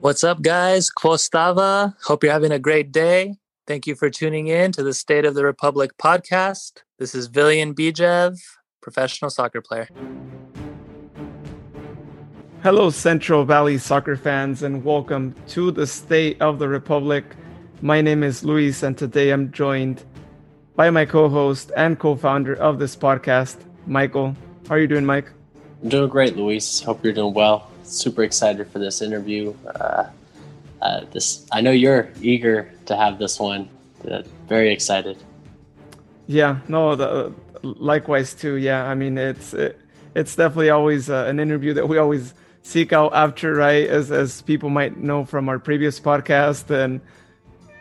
What's up, guys? Kvostava. Hope you're having a great day. Thank you for tuning in to the State of the Republic podcast. This is Villyan Bijev, professional soccer player. Hello, Central Valley soccer fans, and welcome to the State of the Republic. My name is Luis, and today I'm joined by my co host and co founder of this podcast, Michael. How are you doing, Mike? I'm doing great, Luis. Hope you're doing well. Super excited for this interview. Uh, uh, this I know you're eager to have this one. Uh, very excited. Yeah, no, the, likewise too. Yeah, I mean it's it, it's definitely always uh, an interview that we always seek out after, right? As as people might know from our previous podcast, and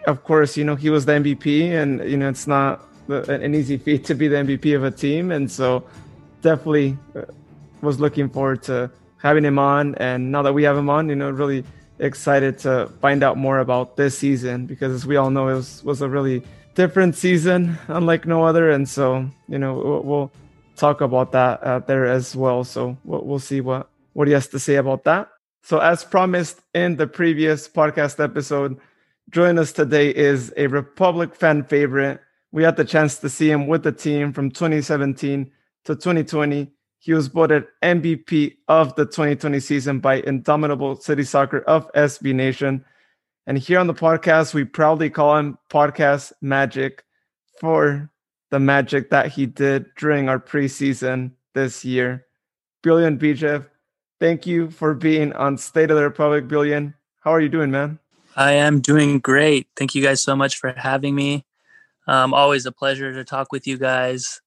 of course, you know he was the MVP, and you know it's not an easy feat to be the MVP of a team, and so definitely uh, was looking forward to having him on. And now that we have him on, you know, really excited to find out more about this season because, as we all know, it was, was a really different season, unlike no other. And so, you know, we'll, talk about that uh, there as well. So we'll, we'll see what, what he has to say about that. So, as promised in the previous podcast episode, join us today is a Republic fan favorite. We had the chance to see him with the team from 2017 to 2020 he was voted MVP of the 2020 season by Indomitable City Soccer of SB Nation. And here on the podcast, we proudly call him Podcast Magic for the magic that he did during our preseason this year. Villyan Bijev, thank you for being on State of the Republic, Villyan. How are you doing, man? I am doing great. Thank you guys so much for having me. Um, always a pleasure to talk with you guys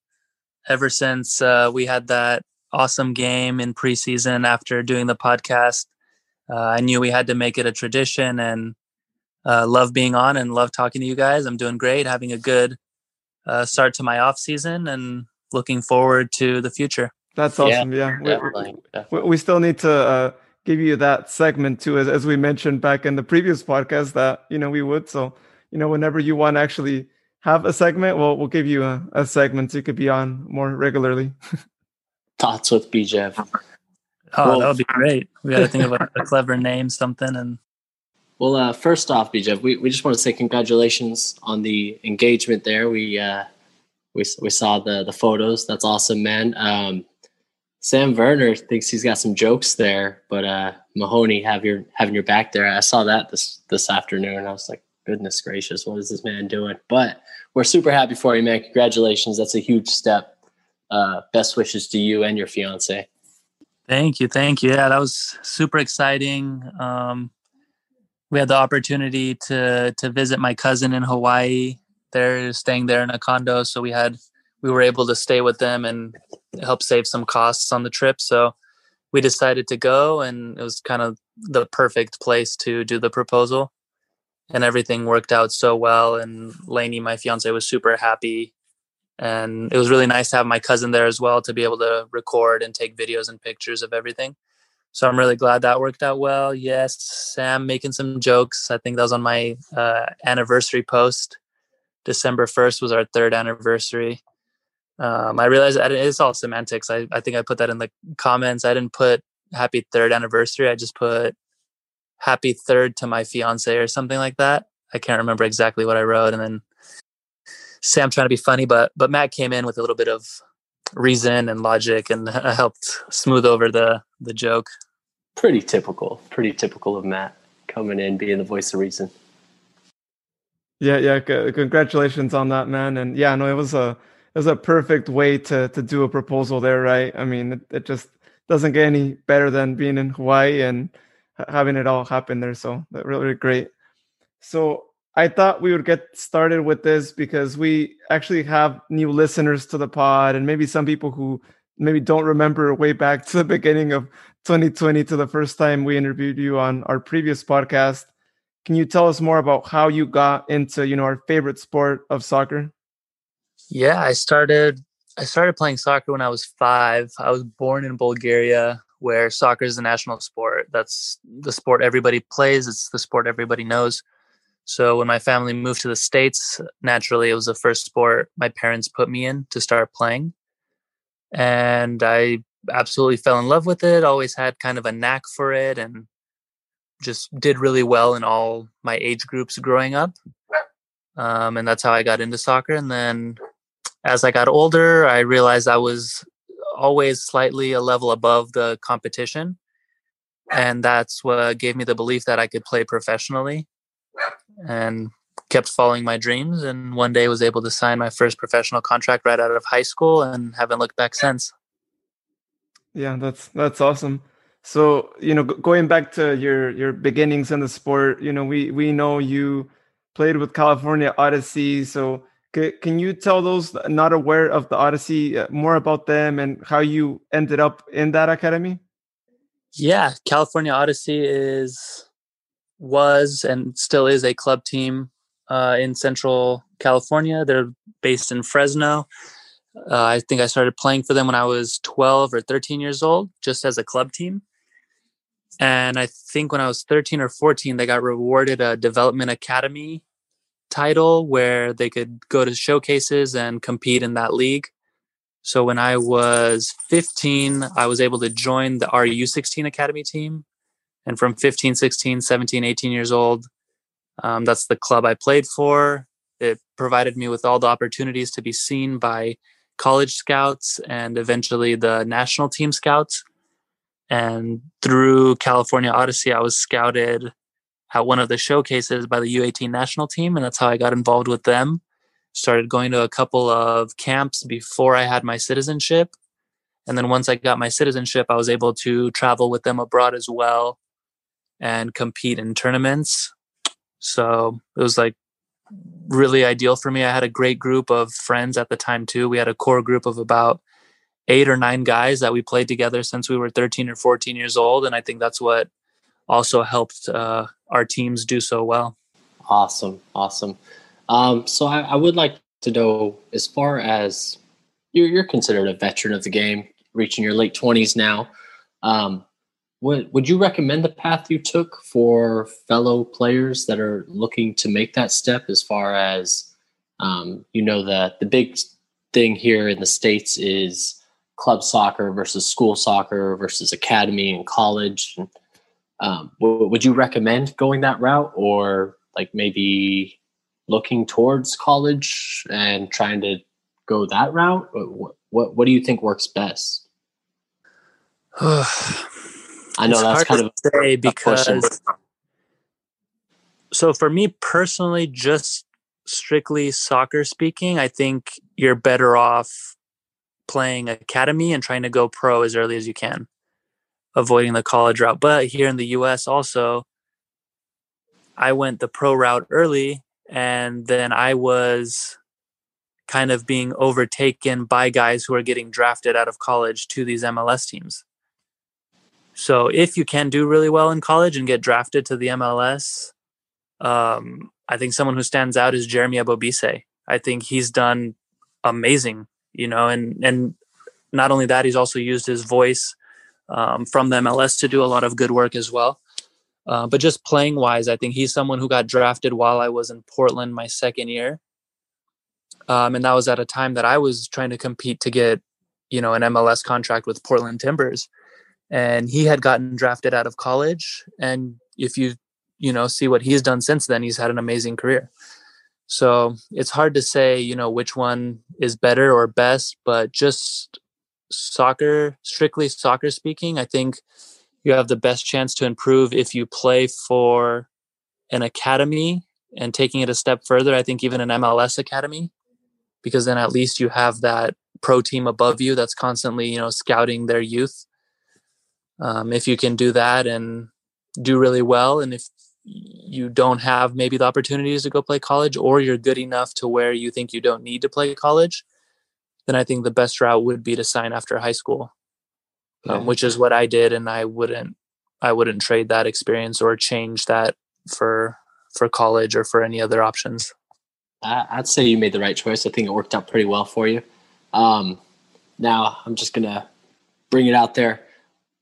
ever since uh, we had that awesome game in preseason after doing the podcast. Uh, I knew we had to make it a tradition and uh, love being on and love talking to you guys. I'm doing great, having a good uh, start to my off season and looking forward to the future. That's awesome. Yeah. yeah. We, we, still need to uh, give you that segment too, as, as we mentioned back in the previous podcast that, you know, we would. So, you know, whenever you want to actually have a segment, we'll, we'll give you a, a segment so you could be on more regularly. Thoughts with Bijev. Oh, well, that would be great. We got to think of a, a, clever name, something, and. Well, uh, first off, Bijev, we, we just want to say congratulations on the engagement there. We uh, we we saw the the photos. That's awesome, man. Um, Sam Werner thinks he's got some jokes there, but uh, Mahoney have your having your back there. I saw that this this afternoon. I was like, goodness gracious, what is this man doing? But we're super happy for you, man. Congratulations. That's a huge step. Uh, best wishes to you and your fiance. Thank you. Thank you. Yeah, that was super exciting. Um, we had the opportunity to to visit my cousin in Hawaii. They're staying there in a condo, so we had we were able to stay with them and help save some costs on the trip. So we decided to go, and it was kind of the perfect place to do the proposal and everything worked out so well. And Lainey, my fiance, was super happy. And it was really nice to have my cousin there as well to be able to record and take videos and pictures of everything. So I'm really glad that worked out well. Yes, Sam making some jokes. I think that was on my uh, anniversary post. December 1st was our third anniversary. Um, I realized it's all semantics. I, I think I put that in the comments. I didn't put happy third anniversary. I just put happy third to my fiance or something like that. I can't remember exactly what I wrote. And then Sam trying to be funny, but but Matt came in with a little bit of reason and logic and uh, helped smooth over the the joke. Pretty typical. Pretty typical of Matt coming in being the voice of reason. Yeah, yeah. C- congratulations on that, man. And yeah, no, it was a it was a perfect way to to do a proposal there, right? I mean, it, it just doesn't get any better than being in Hawaii and having it all happen there. So that really, really great. So I thought we would get started with this because we actually have new listeners to the pod and maybe some people who maybe don't remember way back to the beginning of 2020 to the first time we interviewed you on our previous podcast. Can you tell us more about how you got into, you know, our favorite sport of soccer? Yeah, I started I started playing soccer when I was 5. I was born in Bulgaria where soccer is the national sport. That's the sport everybody plays, it's the sport everybody knows. So when my family moved to the States, naturally it was the first sport my parents put me in to start playing. And I absolutely fell in love with it, always had kind of a knack for it. And just did really well in all my age groups growing up. Um, and that's how I got into soccer. And then as I got older, I realized I was always slightly a level above the competition. And that's what gave me the belief that I could play professionally and kept following my dreams. And one day was able to sign my first professional contract right out of high school and haven't looked back since. Yeah, that's that's awesome. So, you know, going back to your your beginnings in the sport, you know, we we know you played with California Odyssey. So, c- can you tell those not aware of the Odyssey uh, more about them and how you ended up in that academy? Yeah, California Odyssey is was and still is a club team uh, in Central California. They're based in Fresno. Uh, I think I started playing for them when I was 12 or 13 years old, just as a club team. And I think when I was 13 or 14, they got rewarded a development academy title where they could go to showcases and compete in that league. So when I was 15, I was able to join the RU16 Academy team. And from 15, 16, 17, 18 years old, um, that's the club I played for. It provided me with all the opportunities to be seen by college scouts and eventually the national team scouts. And through California Odyssey, I was scouted at one of the showcases by the U18 national team. And that's how I got involved with them started going to a couple of camps before I had my citizenship. And then once I got my citizenship, I was able to travel with them abroad as well and compete in tournaments. So it was like really ideal for me. I had a great group of friends at the time too. We had a core group of about eight or nine guys that we played together since we were 13 or 14 years old. And I think that's what also helped uh, our teams do so well. Awesome. Awesome. Um, so I, I, would like to know, as far as you're, you're, considered a veteran of the game, reaching your late twenties now. Um, would would you recommend the path you took for fellow players that are looking to make that step? As far as um, you know, the the big thing here in the states is club soccer versus school soccer versus academy and college. And, um, would you recommend going that route, or like maybe looking towards college and trying to go that route? What what, what do you think works best? I know it's that's kind of say because. So for me personally, just strictly soccer speaking, I think you're better off playing academy and trying to go pro as early as you can, avoiding the college route. But here in the US also, I went the pro route early and then I was kind of being overtaken by guys who are getting drafted out of college to these MLS teams. So if you can do really well in college and get drafted to the MLS, um, I think someone who stands out is Jeremy Ebobisse. I think he's done amazing, you know, and and not only that, he's also used his voice um, from the MLS to do a lot of good work as well. Uh, but just playing wise, I think he's someone who got drafted while I was in Portland my second year. Um, and that was at a time that I was trying to compete to get, you know, an MLS contract with Portland Timbers. And he had gotten drafted out of college. And if you, you know, see what he's done since then, he's had an amazing career. So it's hard to say, you know, which one is better or best, but just soccer, strictly soccer speaking, I think you have the best chance to improve if you play for an academy and taking it a step further i think even an mls academy because then at least you have that pro team above you that's constantly you know scouting their youth um, if you can do that and do really well and if you don't have maybe the opportunities to go play college or you're good enough to where you think you don't need to play college then i think the best route would be to sign after high school um, which is what I did, and I wouldn't I wouldn't trade that experience or change that for for college or for any other options. I'd say you made the right choice. I think it worked out pretty well for you. Um, now I'm just gonna bring it out there.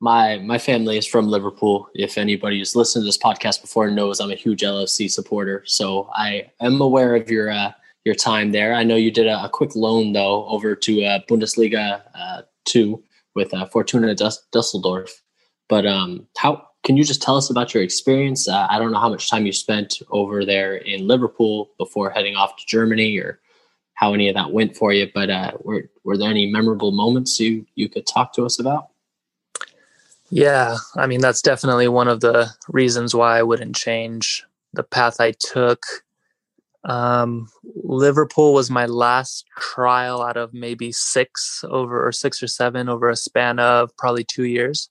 My my family is from Liverpool. If anybody who's listened to this podcast before knows, I'm a huge LFC supporter, so I am aware of your uh, your time there. I know you did a, a quick loan though over to uh, Bundesliga uh, two with uh, Fortuna Dusseldorf. But um, how can you just tell us about your experience? Uh, I don't know how much time you spent over there in Liverpool before heading off to Germany, or how any of that went for you. But uh, were were there any memorable moments you you could talk to us about? Yeah, I mean that's definitely one of the reasons why I wouldn't change the path I took. Um, Liverpool was my last trial out of maybe six over or six or seven over a span of probably two years.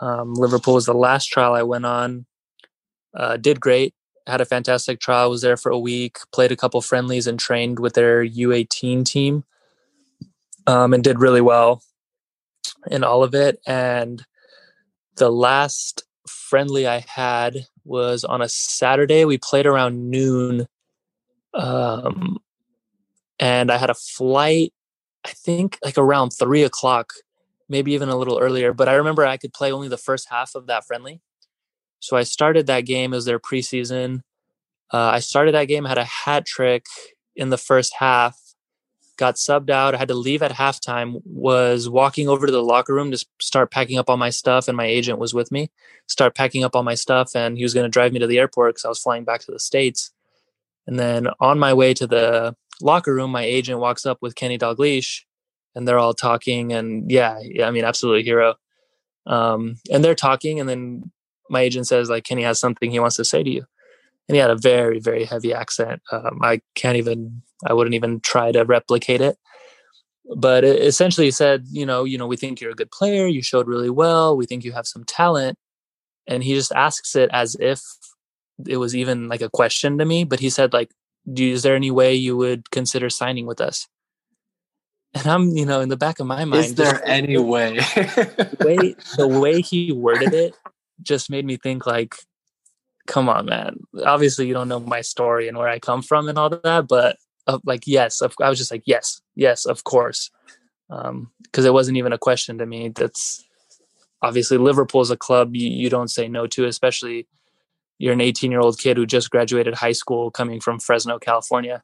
Um, Liverpool was the last trial I went on. Uh, did great. Had a fantastic trial. Was there for a week. Played a couple friendlies and trained with their U18 team, um, and did really well in all of it. And the last friendly I had was on a Saturday. We played around noon, um, and I had a flight. I think like around three o'clock maybe even a little earlier. But I remember I could play only the first half of that friendly. So I started that game as their preseason. Uh, I started that game, had a hat trick in the first half, got subbed out. I had to leave at halftime, was walking over to the locker room to start packing up all my stuff. And my agent was with me, start packing up all my stuff. And he was going to drive me to the airport because I was flying back to the States. And then on my way to the locker room, my agent walks up with Kenny Dalglish and they're all talking and yeah, yeah I mean absolutely hero. Um, and they're talking and then my agent says like Kenny has something he wants to say to you. And he had a very very heavy accent. Um, I can't even I wouldn't even try to replicate it. But it essentially he said, you know, you know, we think you're a good player. You showed really well. We think you have some talent. And he just asks it as if it was even like a question to me. But he said, like, do, is there any way you would consider signing with us? And I'm, you know, in the back of my mind, is there any way? the way the way he worded it just made me think like, come on, man. Obviously, you don't know my story and where I come from and all that, but uh, like, yes, I was just like, yes, yes, of course, because um, it wasn't even a question to me. That's obviously Liverpool is a club you, you don't say no to, especially you're an 18 year old kid who just graduated high school coming from Fresno, California.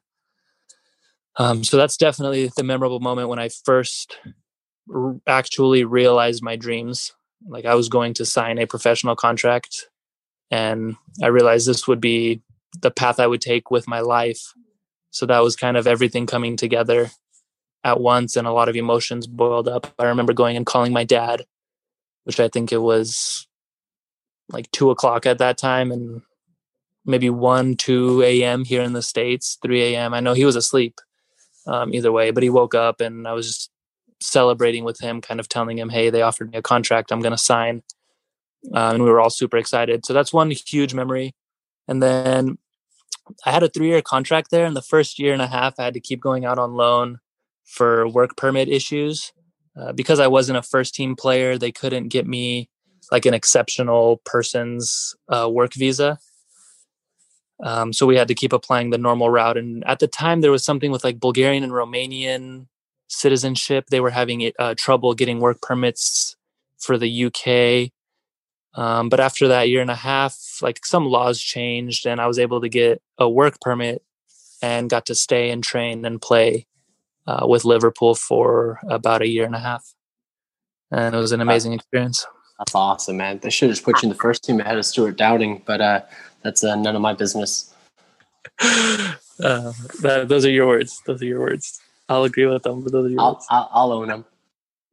Um, so that's definitely the memorable moment when I first r- actually realized my dreams. Like I was going to sign a professional contract, and I realized this would be the path I would take with my life. So that was kind of everything coming together at once, and a lot of emotions boiled up. I remember going and calling my dad, which I think it was like two o'clock at that time, and maybe 1 2 a.m here in the states 3 a.m i know he was asleep um, either way. But he woke up and I was just celebrating with him, kind of telling him, hey, they offered me a contract I'm going to sign. Uh, and we were all super excited. So that's one huge memory. And then I had a three year contract there. And the first year and a half, I had to keep going out on loan for work permit issues. Uh, because I wasn't a first team player, they couldn't get me like an exceptional person's uh, work visa. Um, so we had to keep applying the normal route. And at the time, there was something with like Bulgarian and Romanian citizenship. They were having uh, trouble getting work permits for the UK. Um, but after that year and a half, like some laws changed, and I was able to get a work permit and got to stay and train and play uh, with Liverpool for about a year and a half. And it was an amazing experience. That's awesome, man. They should have just put you in the first team ahead of Stewart Downing, but uh, that's uh, none of my business. Uh, that, those are your words. Those are your words. I'll agree with them, but those are your I'll, words. I'll, I'll own them.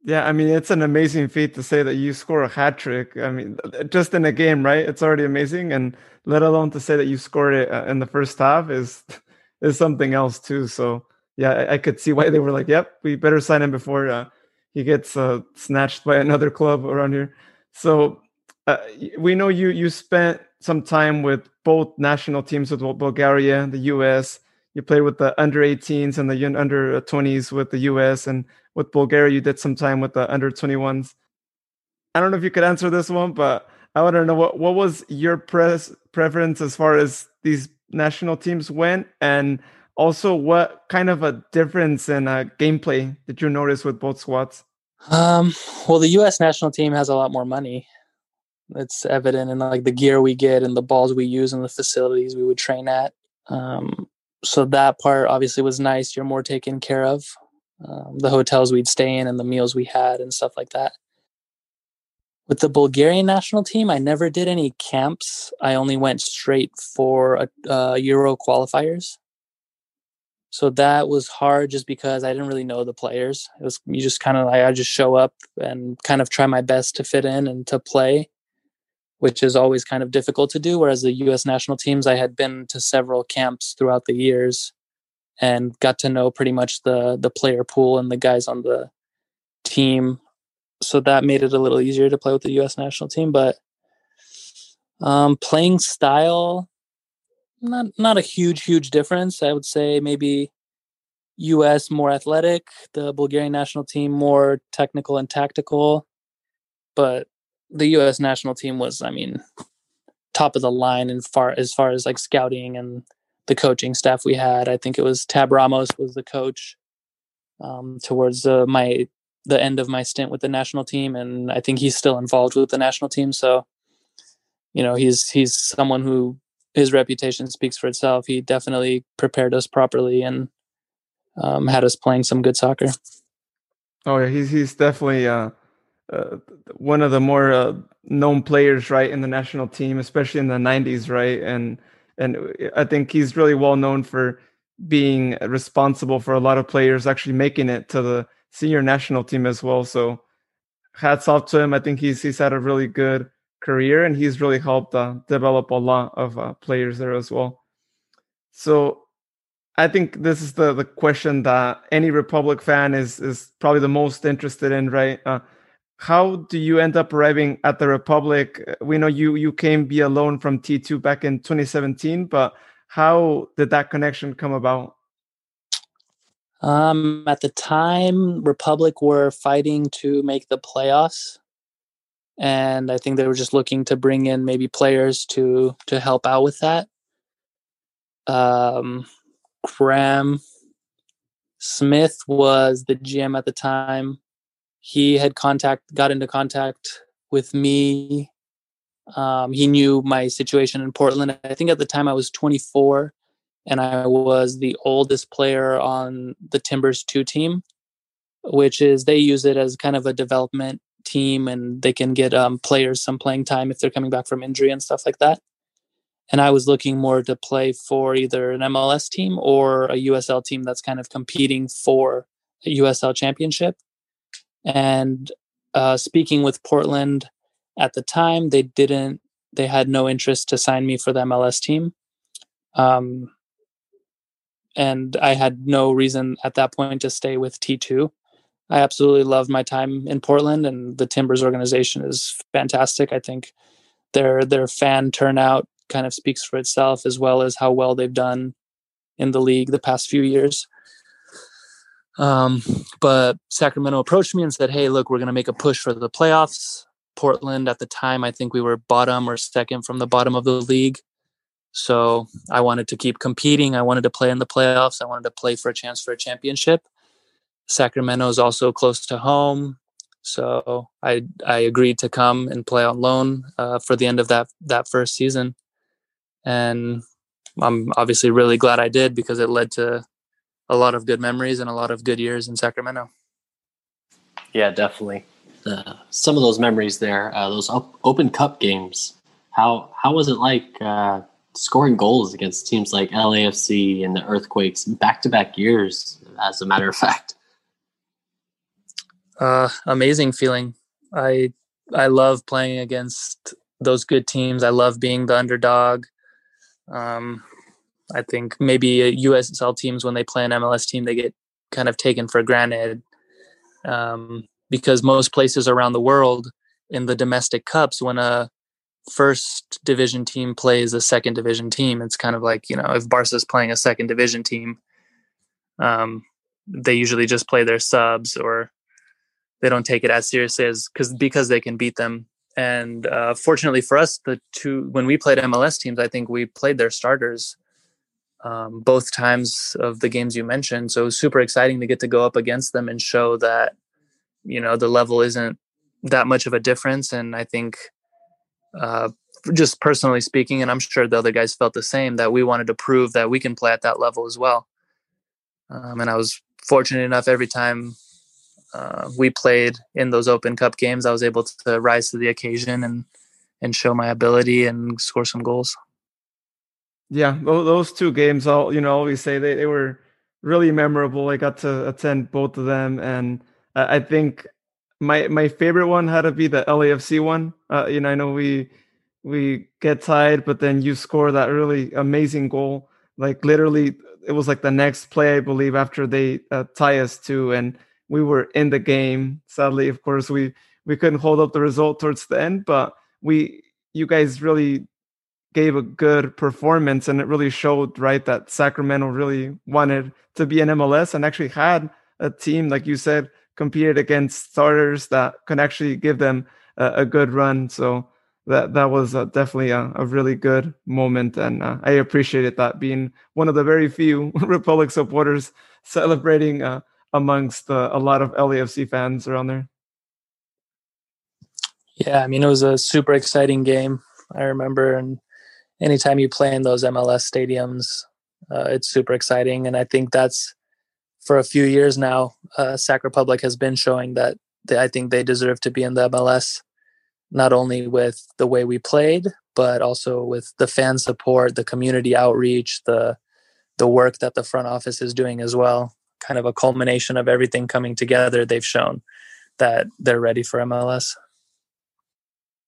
Yeah, I mean, it's an amazing feat to say that you score a hat trick. I mean, just in a game, right? It's already amazing, and let alone to say that you scored it uh, in the first half is is something else too. So yeah, I, could see why they were like, "Yep, we better sign him before uh, he gets uh, snatched by another club around here." So uh, we know you you spent some time with both national teams with Bulgaria, the US. You played with the under 18s and the under 20s with the US, and with Bulgaria, you did some time with the under 21s. I don't know if you could answer this one, but I want to know what what was your press preference as far as these national teams went, and also what kind of a difference in uh, gameplay did you notice with both squads? Um, well, the U.S. national team has a lot more money, it's evident in like the gear we get and the balls we use and the facilities we would train at. Um, so that part obviously was nice. You're more taken care of. Um, the hotels we'd stay in and the meals we had and stuff like that. With the Bulgarian national team, I never did any camps. I only went straight for a, uh, Euro qualifiers. So that was hard just because I didn't really know the players. It was you just kind of like I just show up and kind of try my best to fit in and to play, which is always kind of difficult to do. Whereas the U.S. national teams, I had been to several camps throughout the years and got to know pretty much the the player pool and the guys on the team so that made it a little easier to play with the U.S. national team. But um, playing style, not not a huge huge difference. I would say maybe U.S. more athletic, the Bulgarian national team more technical and tactical, but the U.S. national team was, I mean, top of the line and far as far as like scouting and the coaching staff we had. I think it was Tab Ramos was the coach um, towards uh, my the end of my stint with the national team, and I think he's still involved with the national team. So, you know, he's he's someone who his reputation speaks for itself. He definitely prepared us properly and um, had us playing some good soccer. Oh yeah, he's he's definitely uh, uh, one of the more uh, known players, right, in the national team, especially in the '90s, right? And and I think he's really well known for being responsible for a lot of players actually making it to the senior national team as well. So hats off to him. I think he's he's had a really good career and he's really helped uh, develop a lot of uh, players there as well. So I think this is the the question that any Republic fan is is probably the most interested in, right? Uh, how do you end up arriving at the Republic? We know you you came be loan from T2 back in 2017, but how did that connection come about? Um, at the time, Republic were fighting to make the playoffs, and I think they were just looking to bring in maybe players to to help out with that. Um, Graham Smith was the GM at the time. He had contact, got into contact with me. Um, he knew my situation in Portland. I think at the time I was 24 and I was the oldest player on the Timbers 2 team, which is they use it as kind of a development team and they can get um, players some playing time if they're coming back from injury and stuff like that. And I was looking more to play for either an MLS team or a USL team that's kind of competing for a USL championship. And uh, speaking with Portland at the time, they didn't, they had no interest to sign me for the MLS team. Um, and I had no reason at that point to stay with T2. I absolutely loved my time in Portland, and the Timbers organization is fantastic. I think their their fan turnout kind of speaks for itself, as well as how well they've done in the league the past few years. Um, but Sacramento approached me and said, "Hey, look, we're going to make a push for the playoffs." Portland at the time, I think we were bottom or second from the bottom of the league. So I wanted to keep competing. I wanted to play in the playoffs. I wanted to play for a chance for a championship. Sacramento is also close to home, so I I agreed to come and play on loan uh, for the end of that that first season, and I'm obviously really glad I did because it led to a lot of good memories and a lot of good years in Sacramento. Yeah, definitely. The, some of those memories there, uh, those op- Open Cup games. How how was it like? Uh, scoring goals against teams like LAFC and the Earthquakes back to back years, as a matter of fact. Uh, amazing feeling. I I love playing against those good teams. I love being the underdog. Um, I think maybe USL teams when they play an MLS team, they get kind of taken for granted um, because most places around the world in the domestic cups, when a first division team plays a second division team. It's kind of like, you know, if Barca's playing a second division team, um, they usually just play their subs or they don't take it as seriously as because because they can beat them. And uh, fortunately for us, the two when we played MLS teams, I think we played their starters um, both times of the games you mentioned. So it was super exciting to get to go up against them and show that you know the level isn't that much of a difference. And I think uh, just personally speaking, and I'm sure the other guys felt the same, that we wanted to prove that we can play at that level as well. Um, and I was fortunate enough every time uh, we played in those Open Cup games, I was able to rise to the occasion and and show my ability and score some goals. Yeah, those two games, I'll you know always say they, they were really memorable. I got to attend both of them, and I think my my favorite one had to be the LAFC one. Uh, you know, I know we we get tied, but then you score that really amazing goal. Like literally, it was like the next play, I believe, after they uh, tie us to, and we were in the game. Sadly, of course, we we couldn't hold up the result towards the end, but we you guys really gave a good performance and it really showed right that Sacramento really wanted to be an MLS and actually had a team like you said competed against starters that can actually give them a, a good run so that that was uh, definitely a, a, really good moment and uh, I appreciated that being one of the very few Republic supporters celebrating uh, amongst uh, a lot of LAFC fans around there. Yeah, I mean it was a super exciting game. I remember and anytime you play in those MLS stadiums, uh, it's super exciting. And I think that's for a few years now, uh, Sac Republic has been showing that they, I think they deserve to be in the MLS, not only with the way we played, but also with the fan support, the community outreach, the the work that the front office is doing as well. Kind of a culmination of everything coming together. They've shown that they're ready for MLS.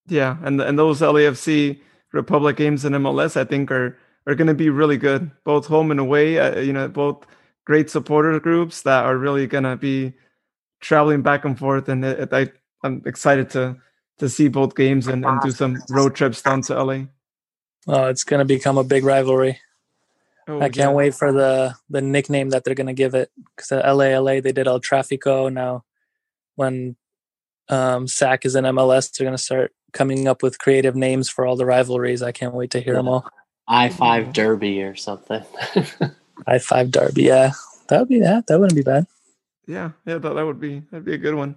Yeah, and and those LAFC Republic games in MLS, I think are are going to be really good, both home and away. Uh, you know, both great supporter groups that are really going to be traveling back and forth, and it, it, I I'm excited to to see both games and, and do some road trips down to LA. Oh, it's going to become a big rivalry. Oh, I can't yeah. wait for the the nickname that they're going to give it because LA LA they did El Trafico. Now, when um, SAC is in MLS, they're going to start coming up with creative names for all the rivalries. I can't wait to hear yeah. them all. I five Derby or something. I five Derby, yeah, that would be that. That wouldn't be bad. Yeah, yeah, that, that would be that'd be a good one.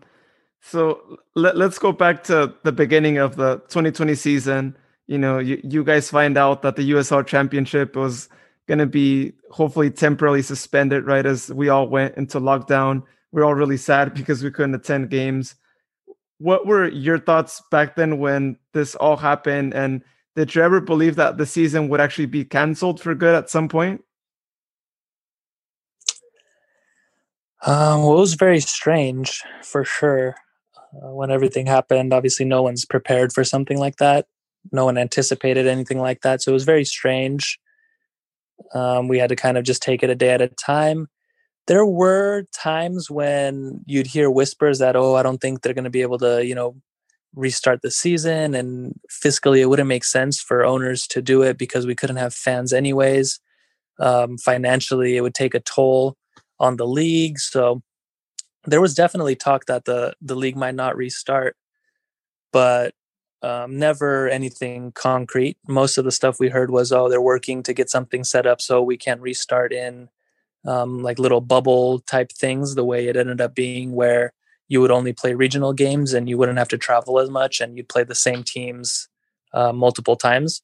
So let, let's go back to the beginning of the 2020 season. You know, you, you guys find out that the USL Championship was going to be hopefully temporarily suspended, right? As we all went into lockdown. We're all really sad because we couldn't attend games what were your thoughts back then when this all happened? And did you ever believe that the season would actually be canceled for good at some point? Um, well, it was very strange for sure uh, when everything happened. Obviously no one's prepared for something like that. No one anticipated anything like that. So it was very strange. Um, we had to kind of just take it a day at a time there were times when you'd hear whispers that oh i don't think they're going to be able to you know restart the season and fiscally it wouldn't make sense for owners to do it because we couldn't have fans anyways. Um, financially it would take a toll on the league so there was definitely talk that the the league might not restart but um, never anything concrete. Most of the stuff we heard was oh they're working to get something set up so we can restart in um, like little bubble type things the way it ended up being where you would only play regional games and you wouldn't have to travel as much and you'd play the same teams uh, multiple times.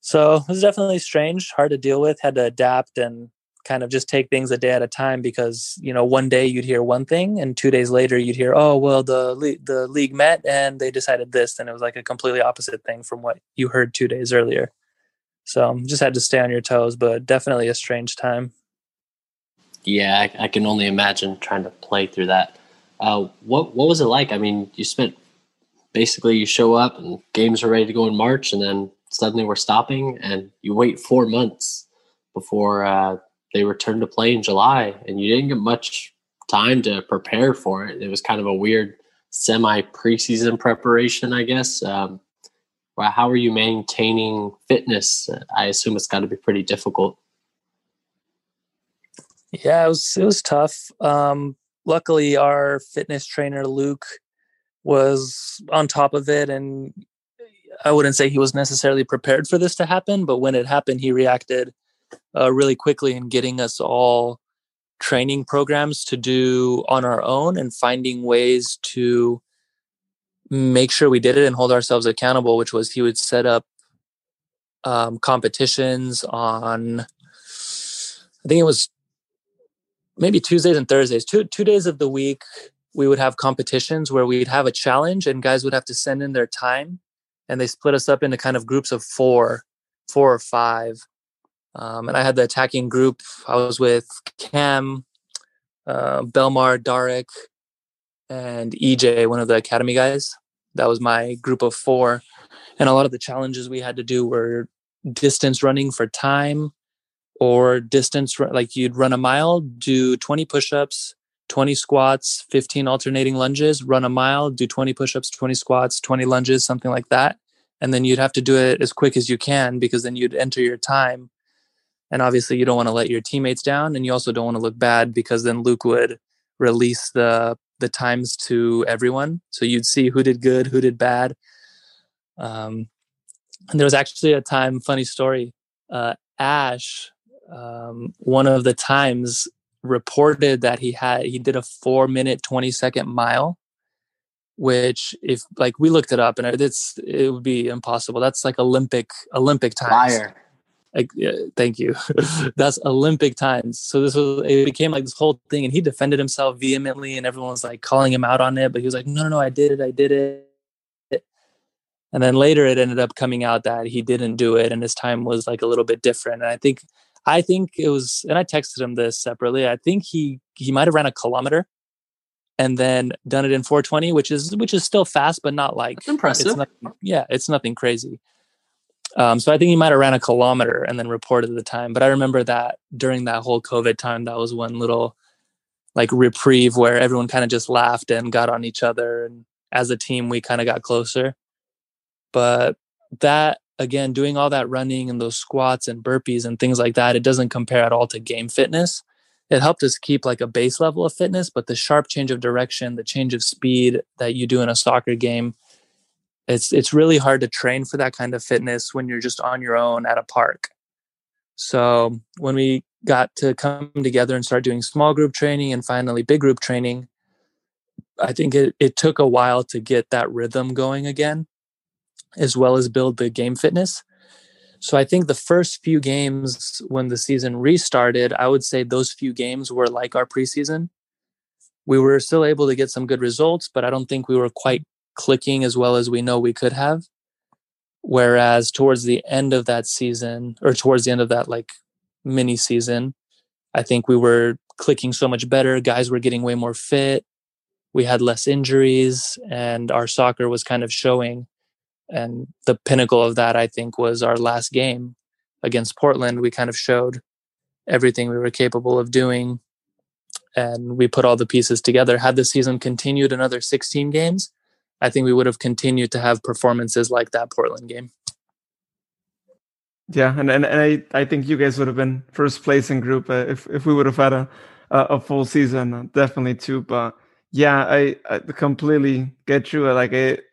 So it was definitely strange hard to deal with had to adapt and kind of just take things a day at a time because you know one day you'd hear one thing and two days later you'd hear oh well the le- the league met and they decided this and it was like a completely opposite thing from what you heard two days earlier. So just had to stay on your toes but definitely a strange time yeah, I, I, can only imagine trying to play through that. Uh, what what was it like? I mean, you spent basically you show up and games are ready to go in March, and then suddenly we're stopping, and you wait four months before uh, they return to play in July, and you didn't get much time to prepare for it. It was kind of a weird semi preseason preparation, I guess. Um, how are you maintaining fitness? I assume it's got to be pretty difficult. Yeah, it was it was tough. Um, luckily, our fitness trainer Luke was on top of it, and I wouldn't say he was necessarily prepared for this to happen, but when it happened, he reacted uh, really quickly in getting us all training programs to do on our own and finding ways to make sure we did it and hold ourselves accountable. Which was he would set up um, competitions on, I think it was maybe Tuesdays and Thursdays, two two days of the week, we would have competitions where we'd have a challenge and guys would have to send in their time, and they split us up into kind of groups of four, four or five. Um, and I had the attacking group. I was with Cam, uh, Belmar, Darek, and EJ, one of the academy guys. That was my group of four. And a lot of the challenges we had to do were distance running for time or distance, like you'd run a mile, do 20 push ups, 20 squats, 15 alternating lunges, run a mile, do 20 push ups, 20 squats, 20 lunges, something like that. And then you'd have to do it as quick as you can because then you'd enter your time. And obviously, you don't want to let your teammates down. And you also don't want to look bad because then Luke would release the the times to everyone. So you'd see who did good, who did bad. Um, and there was actually a time, funny story. Uh, Ash, um, one of the times, reported that he had he did a four minute twenty second mile, which if like we looked it up and it's it would be impossible. That's like Olympic Olympic times. Liar. Like, yeah, thank you. That's Olympic times. So this was it became like this whole thing, and he defended himself vehemently, and everyone was like calling him out on it. But he was like, "No, no, no, I did it, I did it." And then later, it ended up coming out that he didn't do it, and his time was like a little bit different. And I think, I think it was, and I texted him this separately. I think he he might have ran a kilometer, and then done it in 420, which is which is still fast, but not like That's impressive. It's nothing, yeah, it's nothing crazy. Um, so I think he might have ran a kilometer and then reported the time. But I remember that during that whole COVID time, that was one little like reprieve where everyone kind of just laughed and got on each other. And as a team, we kind of got closer. But that, again, doing all that running and those squats and burpees and things like that, it doesn't compare at all to game fitness. It helped us keep like a base level of fitness, but the sharp change of direction, the change of speed that you do in a soccer game, it's it's really hard to train for that kind of fitness when you're just on your own at a park so when we got to come together and start doing small group training and finally big group training i think it, it took a while to get that rhythm going again as well as build the game fitness so i think the first few games when the season restarted i would say those few games were like our preseason we were still able to get some good results but i don't think we were quite clicking as well as we know we could have. Whereas towards the end of that season, or towards the end of that like mini season, I think we were clicking so much better. Guys were getting way more fit. We had less injuries, and our soccer was kind of showing. And the pinnacle of that, I think, was our last game against Portland. We kind of showed everything we were capable of doing and we put all the pieces together. Had the season continued another 16 games, I think we would have continued to have performances like that Portland game. Yeah, and and, and I, I think you guys would have been first place in group uh, if if we would have had a a, full season, uh, definitely too. But yeah, I, I completely get you. Like it,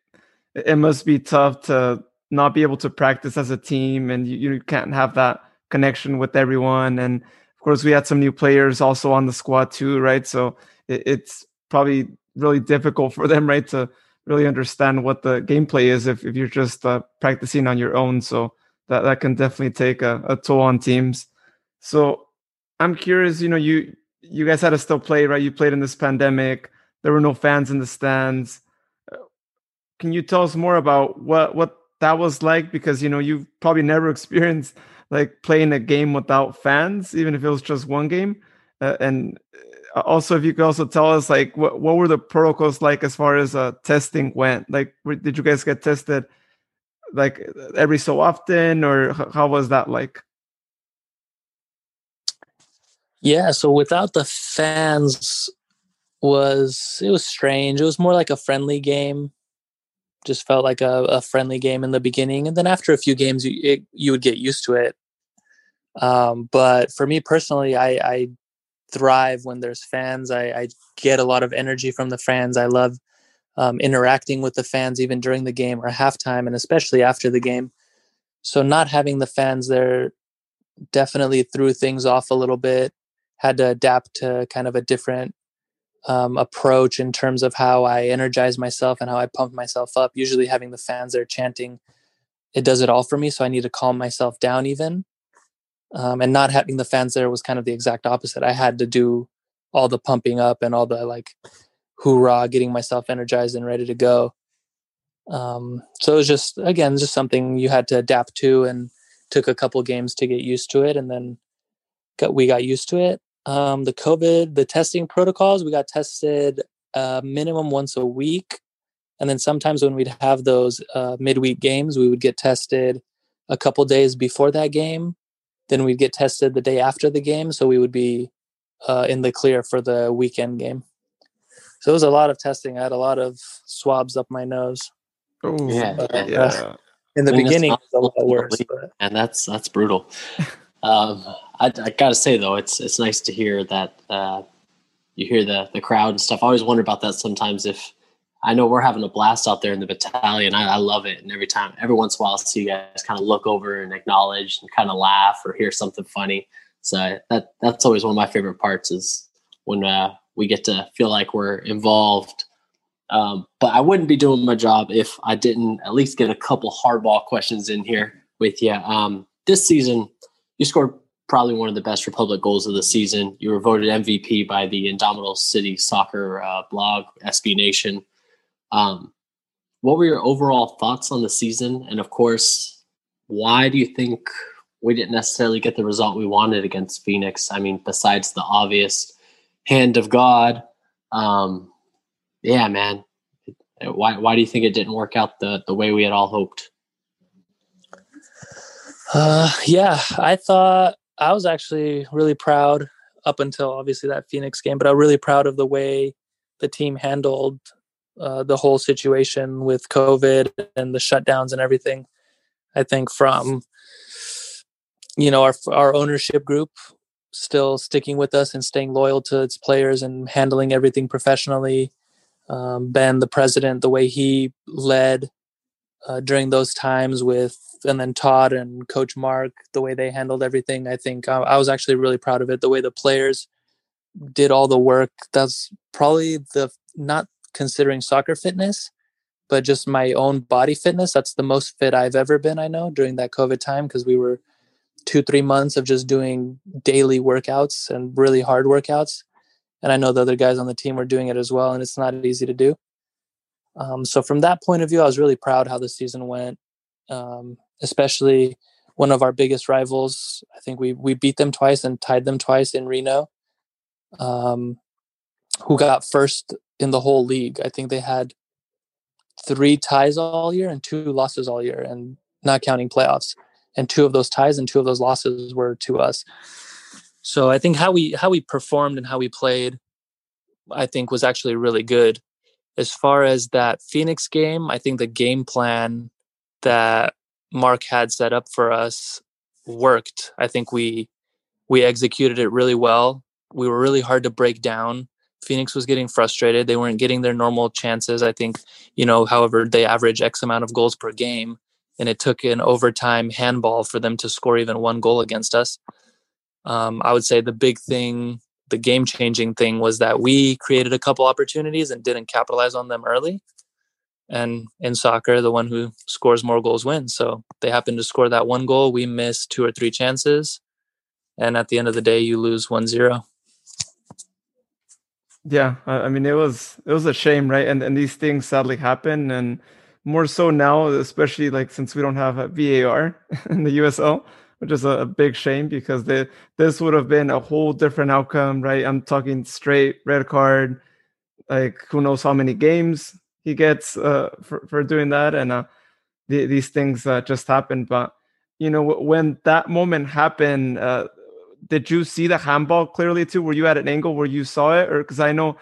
it must be tough to not be able to practice as a team, and you, you can't have that connection with everyone. And of course, we had some new players also on the squad too, right? So it, it's probably really difficult for them, right, to really understand what the gameplay is if, if you're just uh, practicing on your own. So that, that can definitely take a, a toll on teams. So I'm curious, you know, you you guys had to still play, right? You played in this pandemic. There were no fans in the stands. Can you tell us more about what what that was like? Because you know you've probably never experienced like playing a game without fans, even if it was just one game. Uh, and uh, also if you could also tell us like what, what were the protocols like as far as uh, testing went like did you guys get tested like every so often or how was that like yeah so without the fans was it was strange it was more like a friendly game just felt like a, a friendly game in the beginning and then after a few games you it, you would get used to it um, but for me personally I, I thrive when there's fans. I, I get a lot of energy from the fans. I love um, interacting with the fans even during the game or halftime, and especially after the game. So not having the fans there definitely threw things off a little bit. Had to adapt to kind of a different um, approach in terms of how I energize myself and how I pump myself up. Usually, having the fans there chanting, it does it all for me. So I need to calm myself down even um, and not having the fans there was kind of the exact opposite. I had to do all the pumping up and all the like hoorah, getting myself energized and ready to go. Um, so it was just again just something you had to adapt to, and took a couple games to get used to it, and then got, we got used to it. Um, the COVID, the testing protocols, we got tested uh, minimum once a week, and then sometimes when we'd have those uh, midweek games, we would get tested a couple days before that game. Then we'd get tested the day after the game, so we would be uh, in the clear for the weekend game. So it was a lot of testing. I had a lot of swabs up my nose. Oh, Yeah, Uh, yeah. In the I mean, beginning, it was a lot worse. But and that's that's brutal. um, I, I gotta say though, it's it's nice to hear that uh, you hear the the crowd and stuff. I always wonder about that sometimes. If I know we're having a blast out there in the battalion, I, I love it, and every time, every once in a while, I see you guys kind of look over and acknowledge and kind of laugh or hear something funny. So that that's always one of my favorite parts is when uh, we get to feel like we're involved. Um, but I wouldn't be doing my job if I didn't at least get a couple hardball questions in here with you. Um, this season, you scored probably one of the best Republic goals of the season. You were voted MVP by the Indomitable City Soccer uh, blog, SB Nation. Um, what were your overall thoughts on the season? And of course, why do you think we didn't necessarily get the result we wanted against Phoenix? I mean, besides the obvious hand of God, um, yeah, man. Why why do you think it didn't work out the the way we had all hoped? Uh, yeah, I thought I was actually really proud up until obviously that Phoenix game, but I'm really proud of the way the team handled uh, the whole situation with COVID and the shutdowns and everything. I think from you know our our ownership group still sticking with us and staying loyal to its players and handling everything professionally. Um, ben, the president, the way he led uh, during those times with and then Todd and Coach Mark, the way they handled everything, I think I, I was actually really proud of it. The way the players did all the work. That's probably the not considering soccer fitness, but just my own body fitness. That's the most fit I've ever been. I know during that COVID time because we were two three months of just doing daily workouts and really hard workouts. And I know the other guys on the team were doing it as well, and it's not easy to do. Um, so from that point of view, I was really proud how the season went. Um, especially one of our biggest rivals. I think we we beat them twice and tied them twice in Reno. Um, who got first in the whole league? I think they had three ties all year and two losses all year, and not counting playoffs. And two of those ties and two of those losses were to us. So I think how we how we performed and how we played, I think was actually really good. As far as that Phoenix game, I think the game plan that Mark had set up for us worked. I think we we executed it really well. We were really hard to break down. Phoenix was getting frustrated. They weren't getting their normal chances. I think, you know, however, they average X amount of goals per game. And it took an overtime handball for them to score even one goal against us. Um, I would say the big thing, the game changing thing was that we created a couple opportunities and didn't capitalize on them early and in soccer the one who scores more goals wins. So they happen to score that one goal we miss two or three chances. And at the end of the day you lose 1-0 Yeah, I mean it was it was a shame, right? And and these things sadly happen, and more so now, especially like since we don't have a VAR in the USL, which is a, big shame because this would have been a whole different outcome, right? I'm talking straight red card, like who knows how many games he gets uh, for for doing that, and uh, the, these things uh, just happen. But you know wh- when that moment happened. Uh, did you see the handball clearly too? Were you at an angle where you saw it, or because I know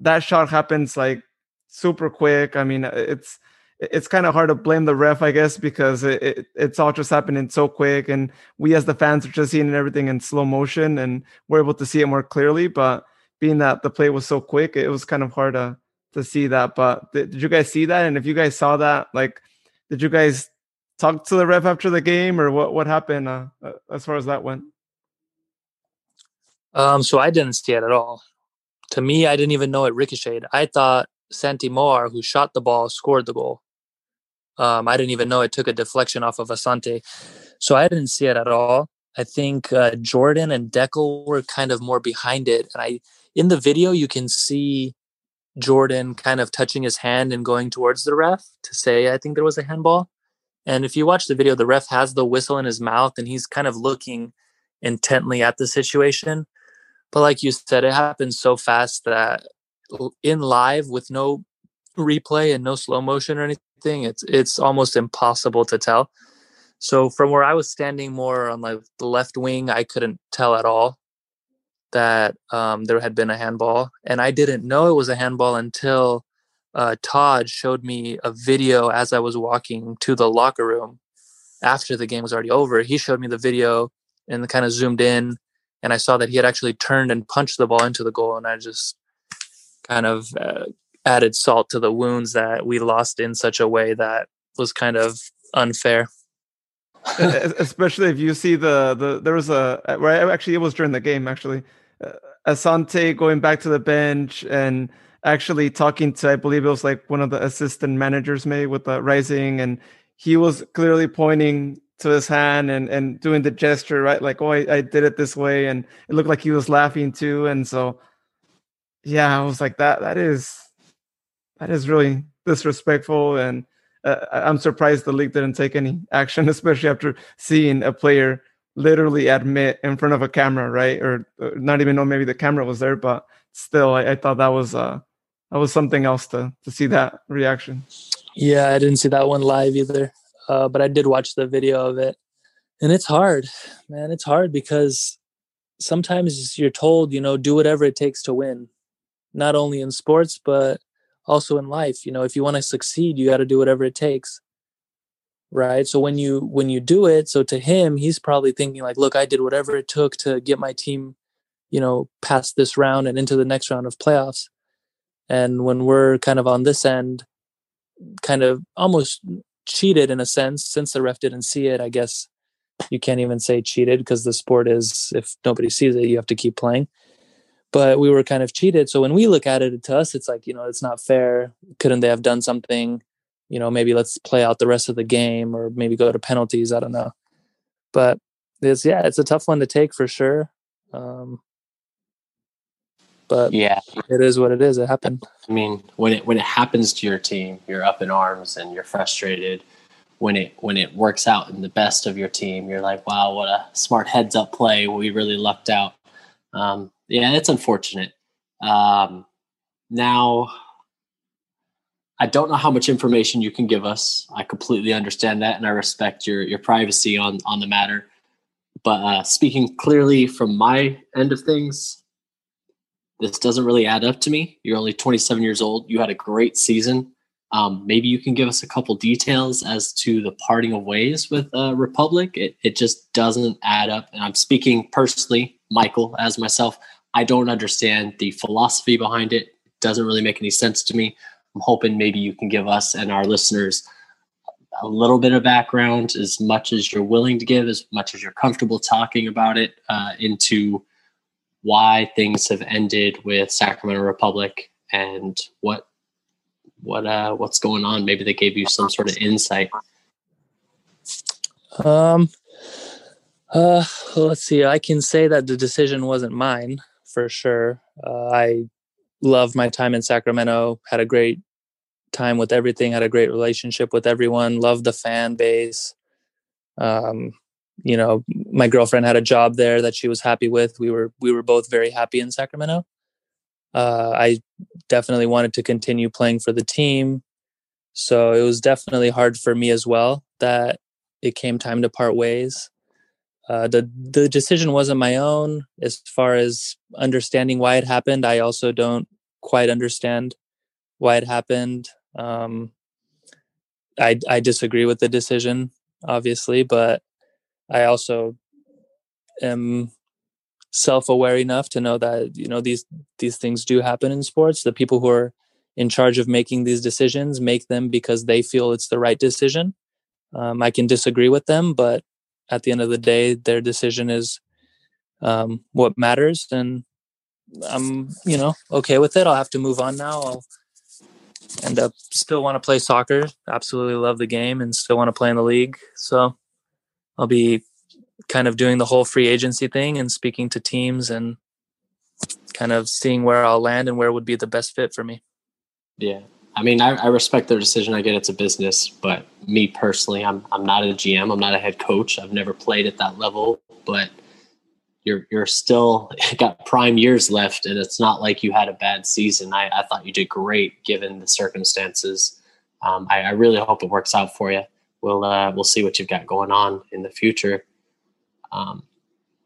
that shot happens like super quick. I mean, it's it's kind of hard to blame the ref, I guess, because it, it, it's all just happening so quick, and we as the fans are just seeing everything in slow motion, and we're able to see it more clearly. But being that the play was so quick, it was kind of hard to to see that. But did, did you guys see that? And if you guys saw that, like, did you guys talk to the ref after the game, or what what happened uh, as far as that went? um, so i didn't see it at all to me i didn't even know it ricocheted i thought santi moar who shot the ball scored the goal um, i didn't even know it took a deflection off of asante so i didn't see it at all I think uh, Jordan and Dekel were kind of more behind it. And I, in the video, you can see Jordan kind of touching his hand and going towards the ref to say, I think there was a handball. And if you watch the video, the ref has the whistle in his mouth and he's kind of looking intently at the situation. But like you said, it happened so fast that in live with no replay and no slow motion or anything, it's it's almost impossible to tell. So from where I was standing more on like the left wing, I couldn't tell at all that um, there had been a handball, and I didn't know it was a handball until uh, Todd showed me a video as I was walking to the locker room after the game was already over. He showed me the video and kind of zoomed in, and I saw that he had actually turned and punched the ball into the goal, and I just kind of uh, added salt to the wounds that we lost in such a way that was kind of unfair. Especially if you see the the there was a right actually it was during the game actually Asante going back to the bench and actually talking to I believe it was like one of the assistant managers maybe with the rising and he was clearly pointing to his hand and and doing the gesture right? Like oh I, I did it this way and it looked like he was laughing too and so yeah I was like that that is that is really disrespectful and uh, I'm surprised the league didn't take any action, especially after seeing a player literally admit in front of a camera, right? Or, or not even know maybe the camera was there, but still, I, I, thought that was uh that was something else to to see that reaction. Yeah, I didn't see that one live either, uh, but I did watch the video of it, and it's hard, man. It's hard because sometimes you're told, you know, do whatever it takes to win, not only in sports but also in life you know if you want to succeed you got to do whatever it takes right so when you when you do it so to him he's probably thinking like look i did whatever it took to get my team you know past this round and into the next round of playoffs and when we're kind of on this end kind of almost cheated in a sense since the ref didn't see it i guess you can't even say cheated because the sport is if nobody sees it you have to keep playing but we were kind of cheated. So when we look at it to us, it's like, you know, it's not fair. Couldn't they have done something? You know, maybe let's play out the rest of the game or maybe go to penalties. I don't know. But it's, yeah, it's a tough one to take for sure. Um, but yeah, it is what it is. It happened. I mean, when it when it happens to your team, you're up in arms and you're frustrated. When it when it works out in the best of your team, you're like, wow, what a smart heads up play. We really lucked out. Um, yeah, it's unfortunate. Um, now, I don't know how much information you can give us. I completely understand that, and I respect your your privacy on on the matter. But uh, speaking clearly from my end of things, this doesn't really add up to me. You're only 27 years old. You had a great season. Um, maybe you can give us a couple details as to the parting of ways with uh, Republic. It, it just doesn't add up. And I'm speaking personally, Michael, as myself. I don't understand the philosophy behind it. It doesn't really make any sense to me. I'm hoping maybe you can give us and our listeners a little bit of background, as much as you're willing to give, as much as you're comfortable talking about it, uh, into why things have ended with Sacramento Republic and what what uh what's going on. Maybe they gave you some sort of insight. Um. Uh, let's see. I can say that the decision wasn't mine for sure. Uh, I loved my time in Sacramento, had a great time with everything, had a great relationship with everyone, loved the fan base. Um, you know, my girlfriend had a job there that she was happy with. We were we were both very happy in Sacramento. Uh, I definitely wanted to continue playing for the team, so it was definitely hard for me as well that it came time to part ways. Uh, the the decision wasn't my own as far as understanding why it happened. I also don't quite understand why it happened. Um, I I disagree with the decision, obviously, but I also am self-aware enough to know that you know these these things do happen in sports. The people who are in charge of making these decisions make them because they feel it's the right decision. Um, I can disagree with them, but at the end of the day, their decision is um, what matters, and I'm you know okay with it. I'll have to move on now. I'll end up still want to play soccer. Absolutely love the game, and still want to play in the league. So I'll be kind of doing the whole free agency thing and speaking to teams and kind of seeing where I'll land and where would be the best fit for me. Yeah. I mean, I, I, respect their decision. I get it's a business, but me personally, I'm I'm not a GM. I'm not a head coach. I've never played at that level, but you're you're still got prime years left, and it's not like you had a bad season. I, I thought you did great given the circumstances. Um, I, I, really hope it works out for you. We'll uh, we'll see what you've got going on in the future. Um,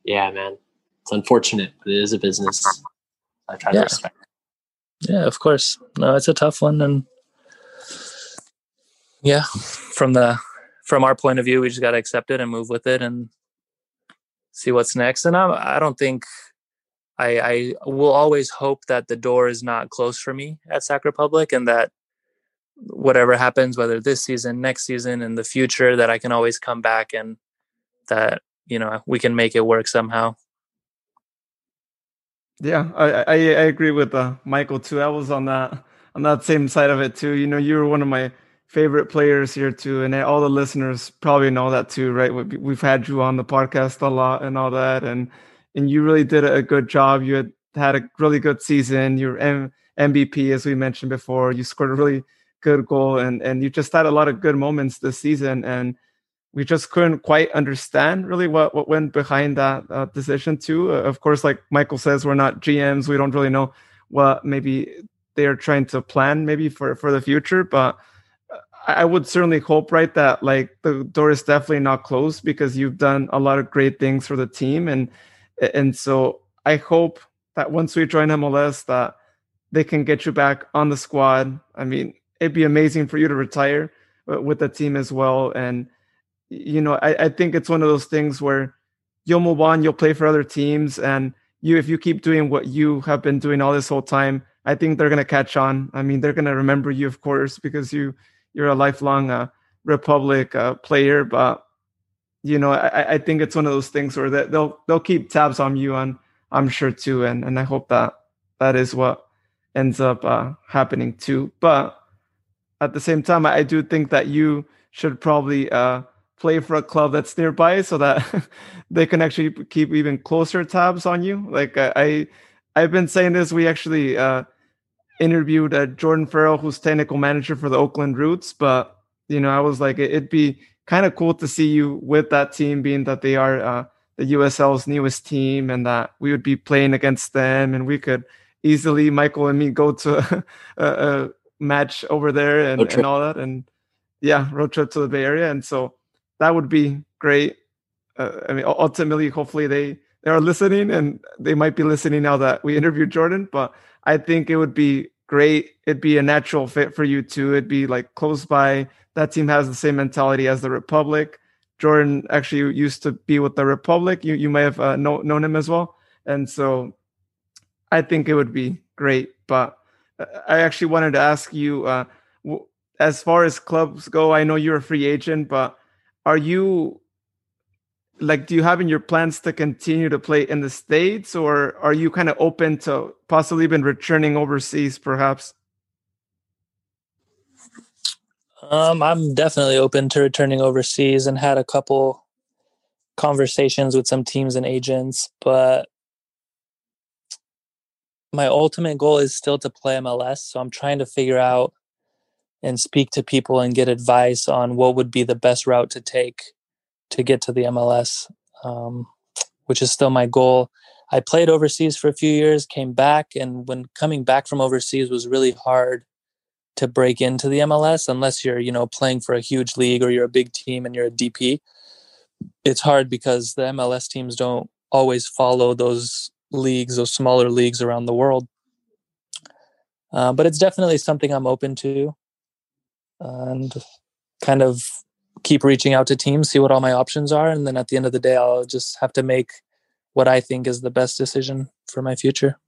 yeah, man, it's unfortunate, but it is a business. I try yeah. to respect. Yeah, of course. No, it's a tough one, and yeah, from the from our point of view, we just got to accept it and move with it and see what's next. And I, I don't think I, I will always hope that the door is not closed for me at Sac Republic, and that whatever happens, whether this season, next season, in the future, that I can always come back and that you know we can make it work somehow. Yeah, I, I, I agree with uh, Michael too. I was on that on that same side of it too. You know, you were one of my favorite players here too, and all the listeners probably know that too, right? We've had you on the podcast a lot and all that, and and you really did a good job. You had had a really good season. You're M- MVP as we mentioned before. You scored a really good goal, and and you just had a lot of good moments this season, and we just couldn't quite understand really what, what went behind that uh, decision too. Uh, of course, like Michael says, we're not GMs. We don't really know what maybe they're trying to plan maybe for, for the future, but uh, I would certainly hope, right, that like the door is definitely not closed because you've done a lot of great things for the team, and and so I hope that once we join MLS, that they can get you back on the squad. I mean, it'd be amazing for you to retire uh, with the team as well, and you know, I, I think it's one of those things where you'll move on, you'll play for other teams, and you if you keep doing what you have been doing all this whole time, I think they're gonna catch on. I mean, they're gonna remember you, of course, because you you're a lifelong uh, Republic uh, player. But you know, I, I think it's one of those things where they, they'll they'll keep tabs on you, and I'm sure too, and and I hope that that is what ends up uh, happening too. But at the same time, I do think that you should probably uh, play for a club that's nearby so that they can actually keep even closer tabs on you. Like I, I have been saying this. We actually uh, interviewed uh, Jordan Farrell, who's technical manager for the Oakland Roots. But you know, I was like, it'd be kind of cool to see you with that team, being that they are uh, the USL's newest team, and that we would be playing against them, and we could easily, Michael and me, go to a, a match over there and, and all that, and yeah, road trip to the Bay Area, and so that would be great. Uh, I mean, ultimately, hopefully they they are listening, and they might be listening now that we interviewed Jordan. But I think it would be great. It'd be a natural fit for you too. It'd be like close by. That team has the same mentality as the Republic. Jordan actually used to be with the Republic. You you may have uh, know, known him as well, and so I think it would be great. But uh, I actually wanted to ask you, uh, as far as clubs go, I know you're a free agent, but are you like do you have in your plans to continue to play in the states or are you kind of open to possibly even returning overseas perhaps? Um, i'm definitely open to returning overseas and had a couple conversations with some teams and agents but my ultimate goal is still to play mls so i'm trying to figure out and speak to people and get advice on what would be the best route to take to get to the MLS, um, which is still my goal. I played overseas for a few years, came back, and when coming back from overseas was really hard to break into the MLS unless you're, you know, playing for a huge league or you're a big team and you're a DP. It's hard because the MLS teams don't always follow those leagues, those smaller leagues around the world. Uh, but it's definitely something I'm open to and kind of keep reaching out to teams, see what all my options are, and then at the end of the day, I'll just have to make what I think is the best decision for my future.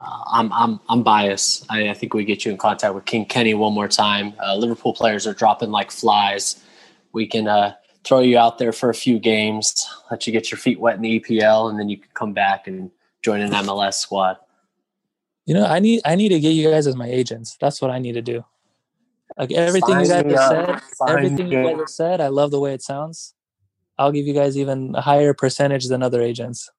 Uh, I'm I'm I'm biased. I, I, think we get you in contact with King Kenny one more time. Uh, Liverpool players are dropping like flies. We can uh, throw you out there for a few games, let you get your feet wet in the EPL, and then you can come back and join an MLS squad. You know, I need I need to get you guys as my agents. That's what I need to do. Like everything you guys have said, everything you guys have said, I love the way it sounds. I'll give you guys even a higher percentage than other agents.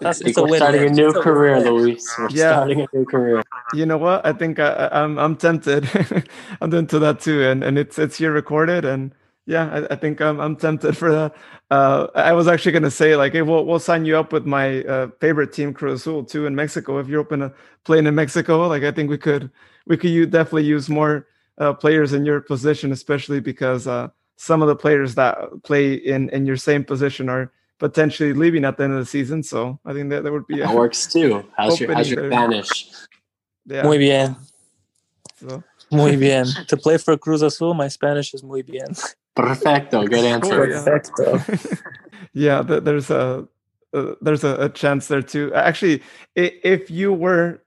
That's, it's a we're starting a new career, Luis. We're yeah. starting a new career. You know what? I think I, am I'm, I'm tempted. I'm into that too, and and it's it's here recorded, and yeah, I, I think I'm I'm tempted for that. Uh, I was actually gonna say like, hey, we'll we'll sign you up with my uh, favorite team, Cruz Azul, too, in Mexico. If you're open to playing in Mexico, like I think we could we could you definitely use more uh, players in your position, especially because uh, some of the players that play in in your same position are potentially leaving at the end of the season. So I think that that would be that works too. How's your how's your Spanish? Yeah. Muy bien. So. Muy bien. to play for Cruz Azul, my Spanish is muy bien. Perfecto. Good answer. Perfecto. yeah, there's a uh, there's a, a, chance there too. Actually, if you were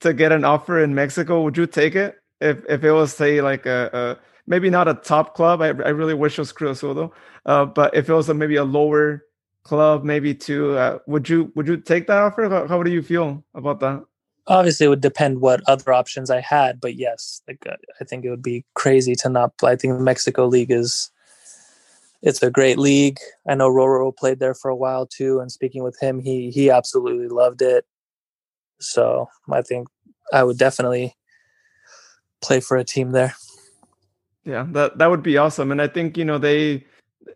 to get an offer in Mexico, would you take it? If if it was say like a, a maybe not a top club, I, I really wish it was Cruz. Uh, but if it was a, maybe a lower club, maybe too. Uh, would you would you take that offer? How, how do you feel about that? Obviously, it would depend what other options I had, but yes, like uh, I think it would be crazy to not play. I think the Mexico League is it's a great league. I know Roro played there for a while too, and speaking with him, he he absolutely loved it. So I think I would definitely play for a team there. Yeah, that that would be awesome, and I think you know they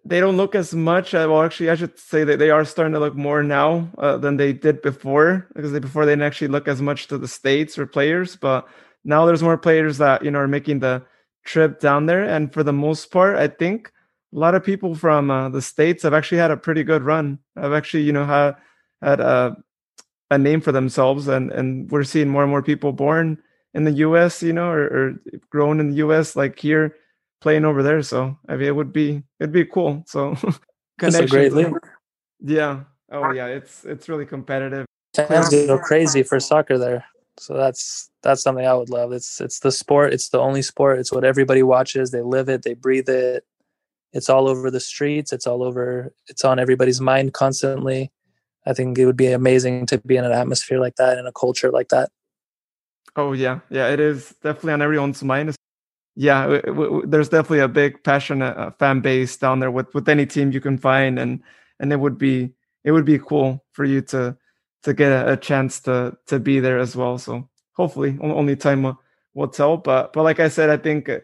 they don't look as much. Uh, well, actually, I should say that they are starting to look more now uh, than they did before, because they, before they didn't actually look as much to the states or players. But now there's more players that you know are making the trip down there, and for the most part, I think a lot of people from uh, the states have actually had a pretty good run. I've actually you know had had a a name for themselves, and and we're seeing more and more people born in the U.S. You know, or, or grown in the U.S. like here playing over there. So I mean, it would be it'd be cool. So it's a great league. Yeah. Oh yeah, it's it's really competitive. Fans go crazy for soccer there. So that's that's something I would love. It's it's the sport. It's the only sport. It's what everybody watches. They live it. They breathe it. It's all over the streets. It's all over. It's on everybody's mind constantly. I think it would be amazing to be in an atmosphere like that in a culture like that. Oh yeah, yeah, it is definitely on everyone's mind, yeah, there's definitely a big passionate uh, fan base down there with with any team you can find, and and it would be it would be cool for you to to get a, a chance to to be there as well. So hopefully, only time will, will tell. But but like I said, I think uh,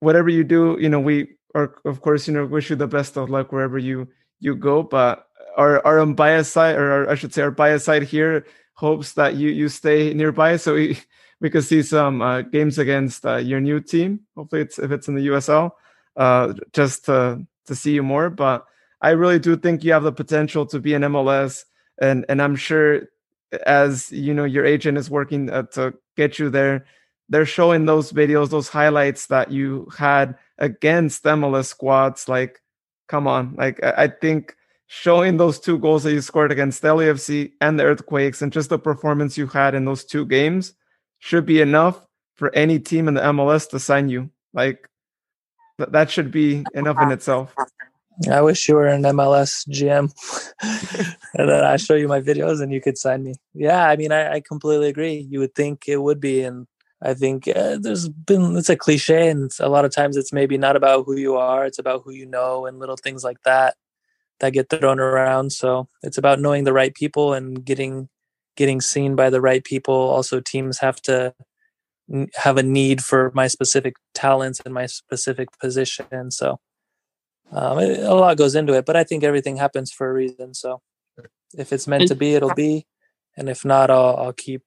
whatever you do, you know, we are of course you know wish you the best of luck wherever you you go. But our our unbiased side, or our, I should say, our biased side here hopes that you you stay nearby so we we could see some uh, games against uh, your new team. Hopefully, it's if it's in the USL, uh, just to to see you more. But I really do think you have the potential to be an MLS, and and I'm sure as you know your agent is working uh, to get you there. They're showing those videos, those highlights that you had against MLS squads. Like, come on, like I, I think showing those two goals that you scored against LAFC and the Earthquakes, and just the performance you had in those two games should be enough for any team in the MLS to sign you. Like th- that should be enough in itself. I wish you were an MLS GM, and then I show you my videos and you could sign me. Yeah, I mean, I, I completely agree. You would think it would be, and I think uh, there's been it's a cliche, and a lot of times it's maybe not about who you are; it's about who you know and little things like that that get thrown around. So it's about knowing the right people and getting getting seen by the right people. Also, teams have to have a need for my specific talents and my specific position. So um, it, a lot goes into it, but I think everything happens for a reason. So if it's meant to be, it'll be, and if not, I'll, I'll keep,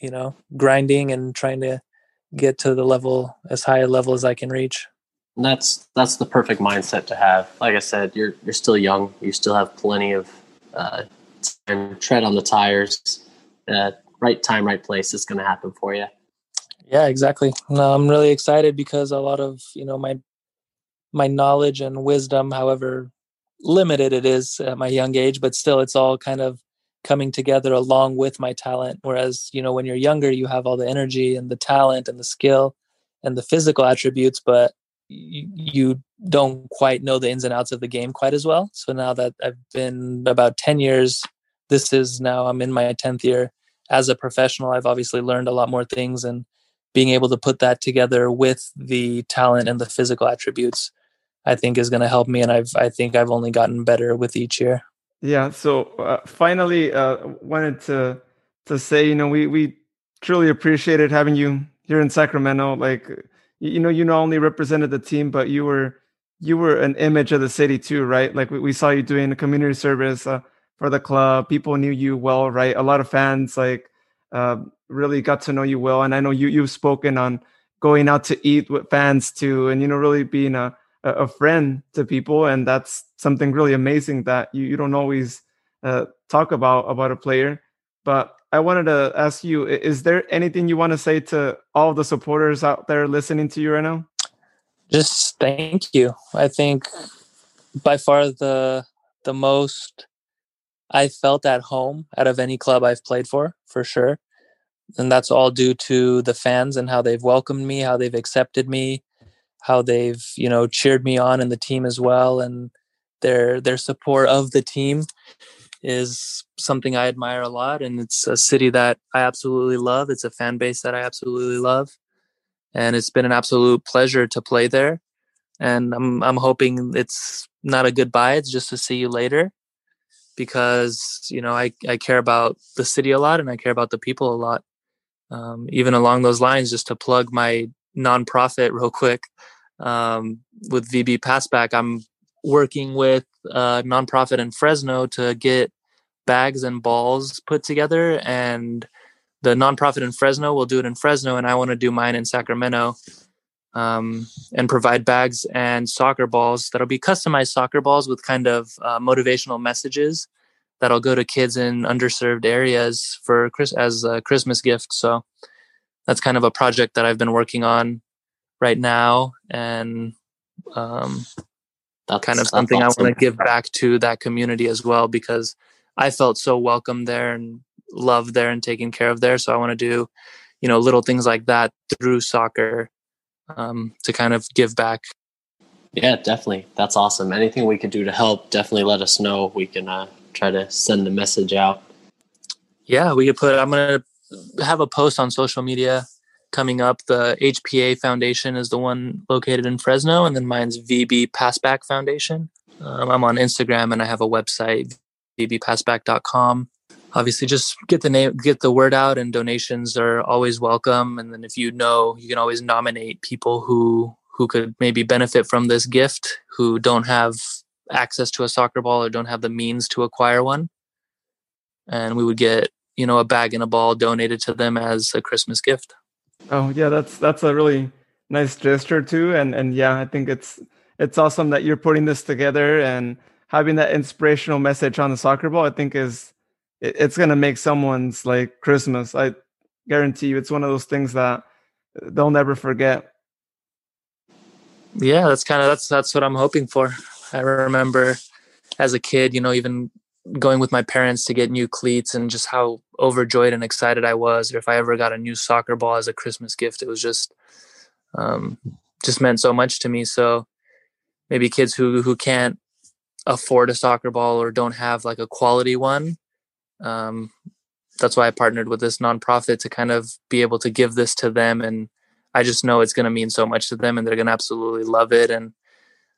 you know, grinding and trying to get to the level as high a level as I can reach. And that's that's the perfect mindset to have. Like I said, you're you're still young. You still have plenty of uh, and tread on the tires. Uh, right time, right place is going to happen for you. Yeah, exactly. No, I'm really excited because a lot of you know my my knowledge and wisdom, however limited it is at my young age, but still, it's all kind of coming together along with my talent. Whereas you know when you're younger, you have all the energy and the talent and the skill and the physical attributes, but you don't quite know the ins and outs of the game quite as well. So now that I've been about 10 years this is now I'm in my 10th year as a professional. I've obviously learned a lot more things and being able to put that together with the talent and the physical attributes, I think is going to help me, and I've I think I've only gotten better with each year. Yeah. So uh, finally, uh, wanted to to say, you know, we we truly appreciated having you here in Sacramento. Like, you know, you not only represented the team, but you were you were an image of the city too, right? Like we, we saw you doing community service uh, for the club. People knew you well, right? A lot of fans like uh, really got to know you well, and I know you you've spoken on going out to eat with fans too, and you know, really being a a friend to people, and that's something really amazing that you you don't always uh, talk about about a player. But I wanted to ask you: Is there anything you want to say to all the supporters out there listening to you right now? Just thank you. I think by far the the most I felt at home out of any club I've played for, for sure. And that's all due to the fans and how they've welcomed me, how they've accepted me, how they've, you know, cheered me on and the team as well. And their their support of the team is something I admire a lot. And it's a city that I absolutely love. It's a fan base that I absolutely love. And it's been an absolute pleasure to play there. And I'm I'm hoping it's not a goodbye, it's just to see you later because you know I, I care about the city a lot and I care about the people a lot. Um, even along those lines, just to plug my nonprofit real quick um, with VB Passback, I'm working with a nonprofit in Fresno to get bags and balls put together, and the nonprofit in Fresno will do it in Fresno, and I want to do mine in Sacramento. Um, and provide bags and soccer balls that'll be customized soccer balls with kind of uh, motivational messages that'll go to kids in underserved areas for Chris as a Christmas gift. So that's kind of a project that I've been working on right now, and um, that's kind of something awesome. I want to give back to that community as well because I felt so welcome there and loved there and taken care of there. So I want to do, you know, little things like that through soccer um, to kind of give back. Yeah, definitely. That's awesome. Anything we can do to help, definitely let us know. We can uh, try to send the message out. Yeah, we could put. I'm gonna have a post on social media coming up. The HPA Foundation is the one located in Fresno, and then mine's VB Passback Foundation. Um, I'm on Instagram and I have a website, vbpassback.com obviously just get the name get the word out and donations are always welcome. And then if you know you can always nominate people who who could maybe benefit from this gift who don't have access to a soccer ball or don't have the means to acquire one. And we would get you know a bag and a ball donated to them as a christmas gift. Oh yeah that's that's a really nice gesture too. And and yeah i think it's it's awesome that you're putting this together and having that inspirational message on the soccer ball i think is it, it's gonna make someone's like Christmas. I guarantee you, it's one of those things that they'll never forget. Yeah, that's kind of that's that's what I'm hoping for. I remember as a kid, you know, even going with my parents to get new cleats and just how overjoyed and excited I was. Or if I ever got a new soccer ball as a Christmas gift, it was just um, just meant so much to me. So maybe kids who who can't afford a soccer ball or don't have like a quality one um, that's why I partnered with this nonprofit to kind of be able to give this to them. And I just know it's going to mean so much to them and they're going to absolutely love it. And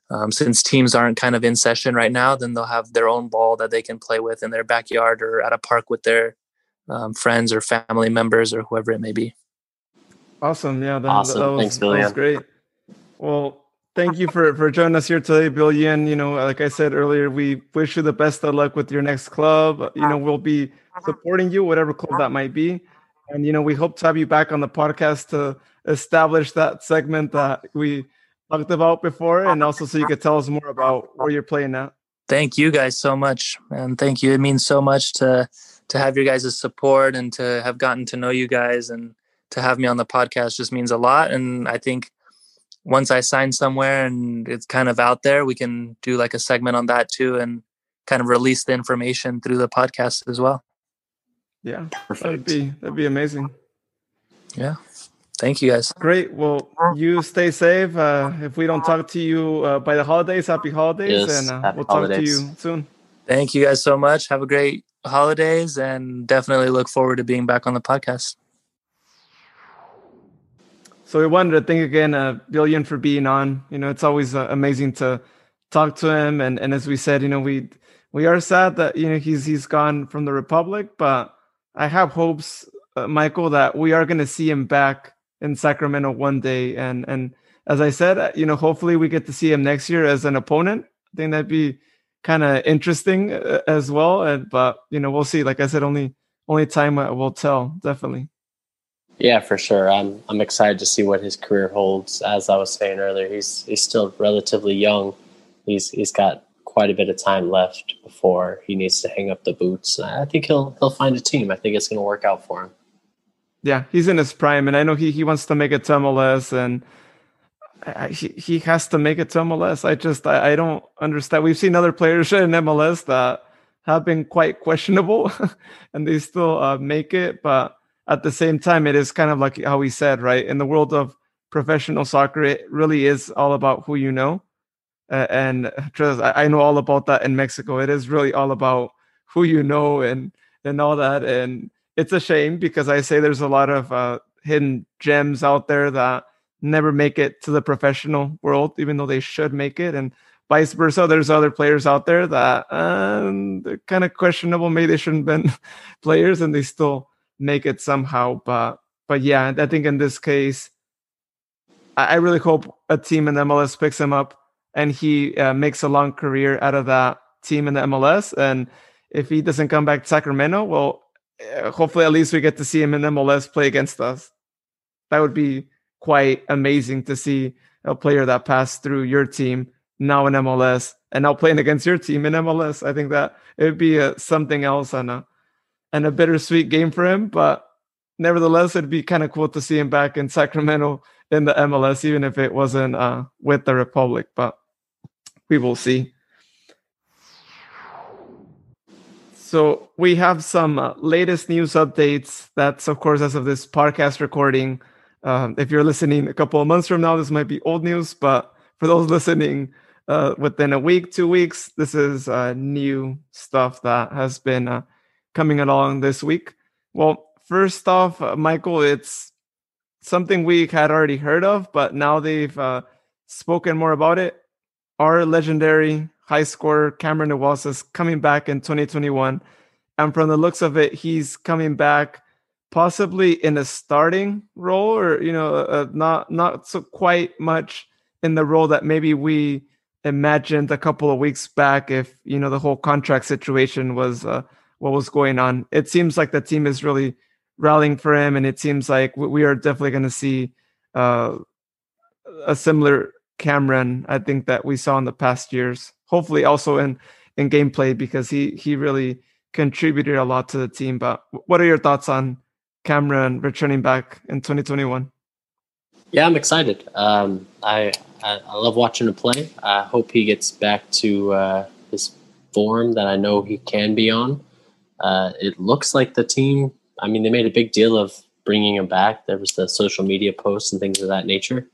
um, since teams aren't kind of in session right now, then they'll have their own ball that they can play with in their backyard or at a park with their um, friends or family members or whoever it may be. Awesome. Yeah. That, awesome. That was, Thanks, Billy. That was great. Well, thank you for for joining us here today, Villyan. You know, like I said earlier, we wish you the best of luck with your next club. You know, we'll be supporting you, whatever club that might be. And you know, we hope to have you back on the podcast to establish that segment that we talked about before, and also so you could tell us more about where you're playing now. Thank you guys so much, and thank you. It means so much to to have your guys' support and to have gotten to know you guys and to have me on the podcast just means a lot. And I think once I sign somewhere and it's kind of out there, we can do like a segment on that too and kind of release the information through the podcast as well. Yeah, Perfect. that'd be that'd be amazing. Yeah. Thank you guys. Great. Well, you stay safe. Uh, if we don't talk to you uh, by the holidays, happy holidays, yes, and uh, we'll holidays. talk to you soon. Thank you guys so much. Have a great holidays, and definitely look forward to being back on the podcast. So we wanted to thank again uh, Villyan for being on. You know, it's always uh, amazing to talk to him, and and as we said, you know, we we are sad that you know he's he's gone from the Republic, but I have hopes, uh, Michael, that we are going to see him back in Sacramento one day, and and as I said, uh, you know, hopefully we get to see him next year as an opponent. I think that'd be kind of interesting uh, as well. And, but you know, we'll see. Like I said, only only time will tell. Definitely. Yeah, for sure. I'm I'm excited to see what his career holds. As I was saying earlier, he's he's still relatively young. He's he's got quite a bit of time left before he needs to hang up the boots. I think he'll he'll find a team. I think it's going to work out for him. Yeah, he's in his prime, and I know he he wants to make it to MLS, and I, he he has to make it to MLS. I just I, I don't understand. We've seen other players in MLS that have been quite questionable, and they still uh, make it. But at the same time, it is kind of like how we said, right? In the world of professional soccer, it really is all about who you know. Uh, and trust, I, I know all about that in Mexico. It is really all about who you know and and all that. And it's a shame because I say there's a lot of uh, hidden gems out there that never make it to the professional world, even though they should make it, and vice versa. There's other players out there that um, they're kind of questionable. Maybe they shouldn't have been players, and they still make it somehow. But but yeah, I think in this case, I, I really hope a team in MLS picks him up and he uh, makes a long career out of that team in the MLS. And if he doesn't come back to Sacramento, well, uh, hopefully at least we get to see him in MLS play against us. That would be quite amazing to see a player that passed through your team now in MLS and now playing against your team in MLS. I think that it would be a, something else and a and a bittersweet game for him, but nevertheless, it'd be kind of cool to see him back in Sacramento in the MLS, even if it wasn't uh, with the Republic. But we will see. So we have some uh, latest news updates. That's of course as of this podcast recording um, if you're listening a couple of months from now, this might be old news, but for those listening uh, within a week, two weeks, this is uh, new stuff that has been uh, coming along this week. Well, first off, uh, Michael, it's something we had already heard of, but now they've uh, spoken more about it. Our legendary high scorer Cameron Iwasa is coming back in 2021. And from the looks of it, he's coming back possibly in a starting role or you know uh, not not so quite much in the role that maybe we imagined a couple of weeks back if you know the whole contract situation was uh, what was going on it seems like the team is really rallying for him and it seems like we are definitely going to see uh, a similar cameron i think that we saw in the past years hopefully also in in gameplay because he he really contributed a lot to the team but what are your thoughts on Cameron returning back in 2021? Yeah, I'm excited. Um, I, I, I love watching him play. I hope he gets back to uh, his form that I know he can be on. Uh, it looks like the team. I mean, they made a big deal of bringing him back. There was the social media posts and things of that nature.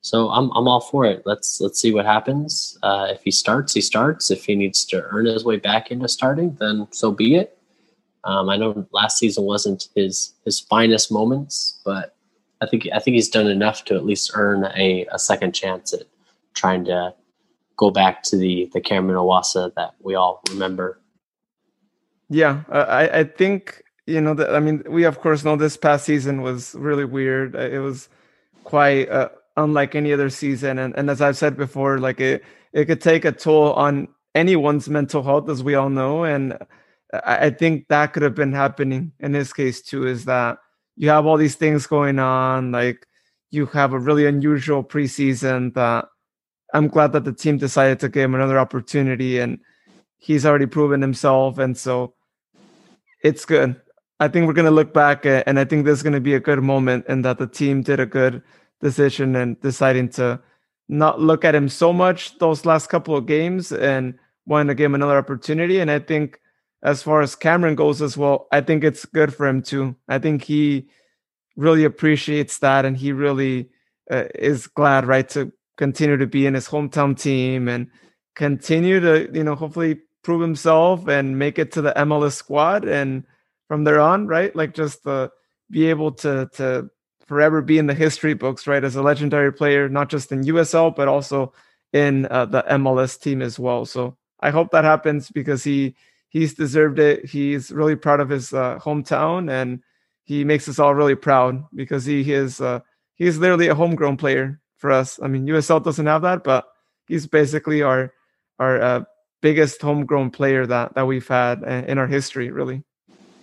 So I'm I'm all for it. Let's let's see what happens. Uh, if he starts, he starts. If he needs to earn his way back into starting, then so be it. Um, I know last season wasn't his his finest moments, but I think I think he's done enough to at least earn a, a second chance at trying to go back to the the Cameron Iwasa that we all remember. Yeah, I I think you know that I mean we of course know this past season was really weird. It was quite uh, unlike any other season, and and as I've said before, like it it could take a toll on anyone's mental health, as we all know, and I think that could have been happening in this case too. Is that you have all these things going on, like you have a really unusual preseason. That I'm glad that the team decided to give him another opportunity, and he's already proven himself, and so it's good. I think we're going to look back, at, and I think there's going to be a good moment, and that the team did a good decision and deciding to not look at him so much those last couple of games and wanting to give him another opportunity. And I think as far as Cameron goes as well, I think it's good for him too. I think he really appreciates that and he really uh, is glad, right, to continue to be in his hometown team and continue to, you know, hopefully prove himself and make it to the MLS squad. And from there on, right, like just uh, be able to, to, forever be in the history books, right? As a legendary player, not just in USL, but also in uh, the MLS team as well. So I hope that happens because he he's deserved it. He's really proud of his uh, hometown, and he makes us all really proud because he is uh, he's literally a homegrown player for us. I mean, USL doesn't have that, but he's basically our our uh, biggest homegrown player that that we've had uh, in our history, really.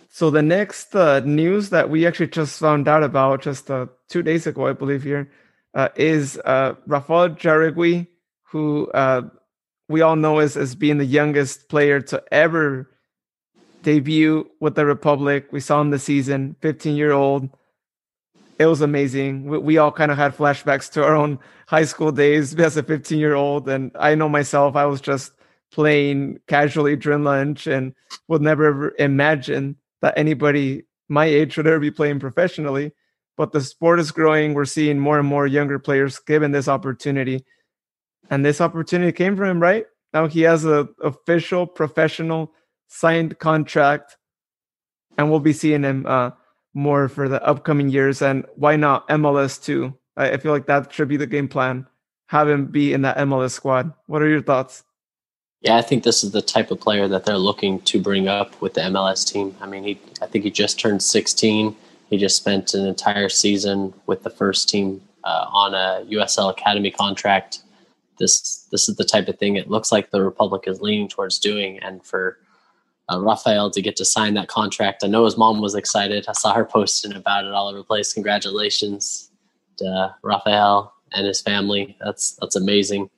So the next uh, news that we actually just found out about just uh, two days ago, I believe here, uh, is uh, Rafael Jauregui, who uh, we all know as, as being the youngest player to ever debut with the Republic. We saw him this season, 15 year old. It was amazing. We, we all kind of had flashbacks to our own high school days as a 15 year old. And I know myself, I was just playing casually during lunch and would never ever imagine that anybody my age would ever be playing professionally. But the sport is growing. We're seeing more and more younger players given this opportunity. And this opportunity came from him, right? Now he has an official professional signed contract, and we'll be seeing him uh, more for the upcoming years. And why not MLS too? I, I feel like that should be the game plan. Have him be in that MLS squad. What are your thoughts? Yeah, I think this is the type of player that they're looking to bring up with the MLS team. I mean, he I think he just turned 16. He just spent an entire season with the first team uh, on a USL Academy contract. This this is the type of thing it looks like the Republic is leaning towards doing, and for uh, Rafael to get to sign that contract, I know his mom was excited. I saw her posting about it all over the place. Congratulations to Rafael and his family. That's that's amazing.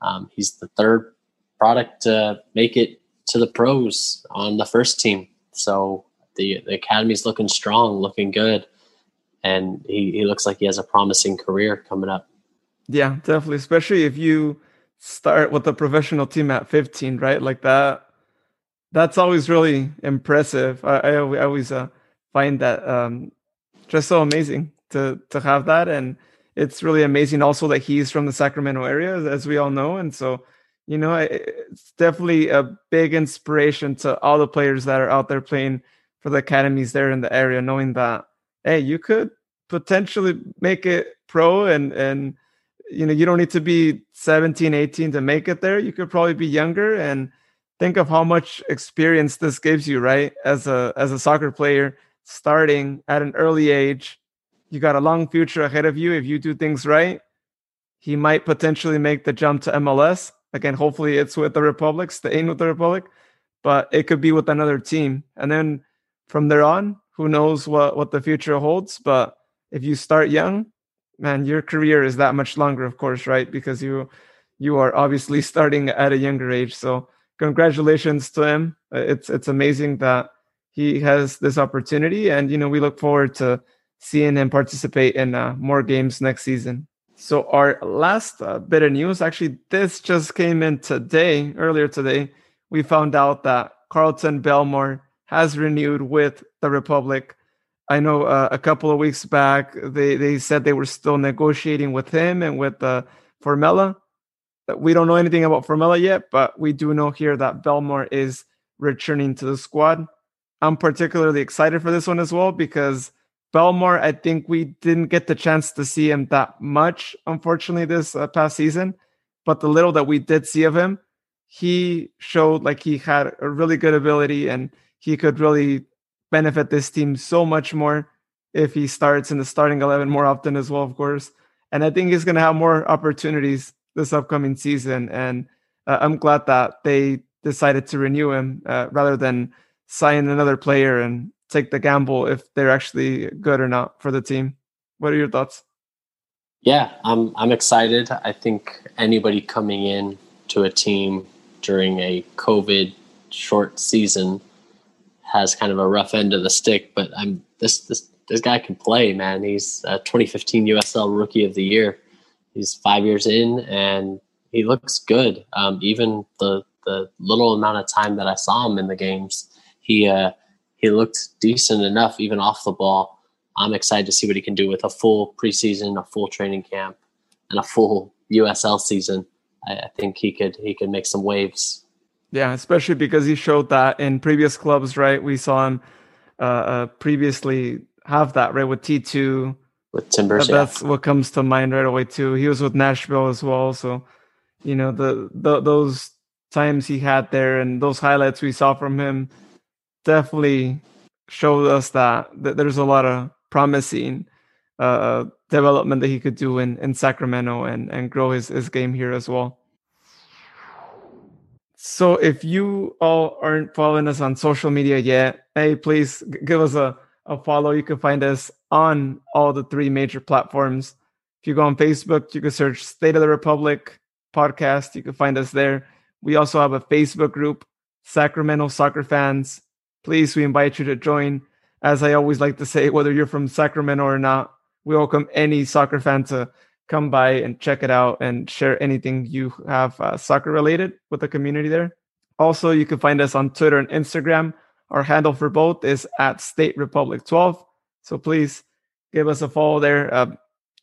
Um, he's the third product to make it to the pros on the first team. So the the academy's looking strong, looking good, and he, he looks like he has a promising career coming up. Yeah, definitely. Especially if you start with a professional team at 15, right? Like that. That's always really impressive. I, I, always uh, find that um, just so amazing to to have that, and it's really amazing also that he's from the Sacramento area, as we all know, and so you know, it's definitely a big inspiration to all the players that are out there playing for the academies there in the area, knowing that hey, you could potentially make it pro and and you know you don't need to be 17 18 to make it there. You could probably be younger and think of how much experience this gives you right? As a as a soccer player starting at an early age you got a long future ahead of you. If you do things right he might potentially make the jump to MLS Again, hopefully it's with the Republic, staying with the Republic, but it could be with another team. And then from there on, who knows what, what the future holds. But if you start young, man, your career is that much longer, of course, right? Because you you are obviously starting at a younger age. So congratulations to him. It's it's amazing that he has this opportunity, and you know we look forward to seeing him participate in uh, more games next season. So our last uh, bit of news, actually, this just came in today, earlier today. We found out that Carlton Belmore has renewed with the Republic. I know uh, a couple of weeks back they they said they were still negotiating with him and with uh, Formella. We don't know anything about Formella yet, but we do know here that Belmore is returning to the squad. I'm particularly excited for this one as well because Belmore, I think we didn't get the chance to see him that much, unfortunately, this uh, past season. But the little that we did see of him, he showed like he had a really good ability and he could really benefit this team so much more if he starts in the starting 11 more often as well, of course. And I think he's going to have more opportunities this upcoming season. And uh, I'm glad that they decided to renew him uh, rather than sign another player and take the gamble if they're actually good or not for the team. What are your thoughts? Yeah, I'm I'm excited. I think anybody coming in to a team during a COVID short season has kind of a rough end of the stick, but I'm this this this guy can play, man. He's a 2015 USL Rookie of the Year. He's five years in, and he looks good. Um, even the the little amount of time that I saw him in the games, he uh, he looked decent enough even off the ball. I'm excited to see what he can do with a full preseason, a full training camp, and a full USL season. I, I think he could he could make some waves. Yeah, especially because he showed that in previous clubs, right? We saw him uh, uh, previously have that right with T2, with Timbers. That's yeah. what comes to mind right away too. He was with Nashville as well, so you know the, the those times he had there and those highlights we saw from him definitely showed us that, that there's a lot of promising uh, development that he could do in, in Sacramento and, and grow his, his game here as well. So if you all aren't following us on social media yet, hey, please give us a, a follow. You can find us on all the three major platforms. If you go on Facebook, you can search State of the Republic podcast. You can find us there. We also have a Facebook group, Sacramento Soccer Fans. Please, we invite you to join. As I always like to say, whether you're from Sacramento or not, we welcome any soccer fan to come by and check it out and share anything you have uh, soccer related with the community there. Also, you can find us on Twitter and Instagram. Our handle for both is at State Republic 12. So please give us a follow there. Uh,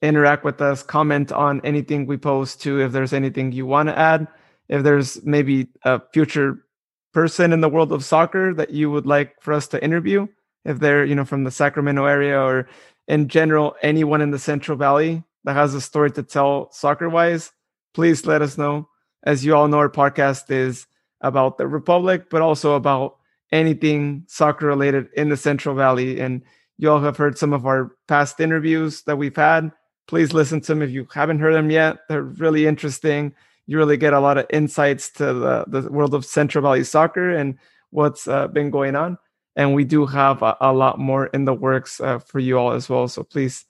interact with us, comment on anything we post too. If there's anything you want to add, if there's maybe a future person in the world of soccer that you would like for us to interview, if they're you know from the Sacramento area or in general anyone in the Central Valley that has a story to tell soccer wise, please let us know. As you all know, our podcast is about the Republic, but also about anything soccer related in the Central Valley. And you all have heard some of our past interviews that we've had. Please listen to them if you haven't heard them yet. They're really interesting. You really get a lot of insights to the, the world of Central Valley soccer and what's uh, been going on. And we do have a, a lot more in the works uh, for you all as well. So please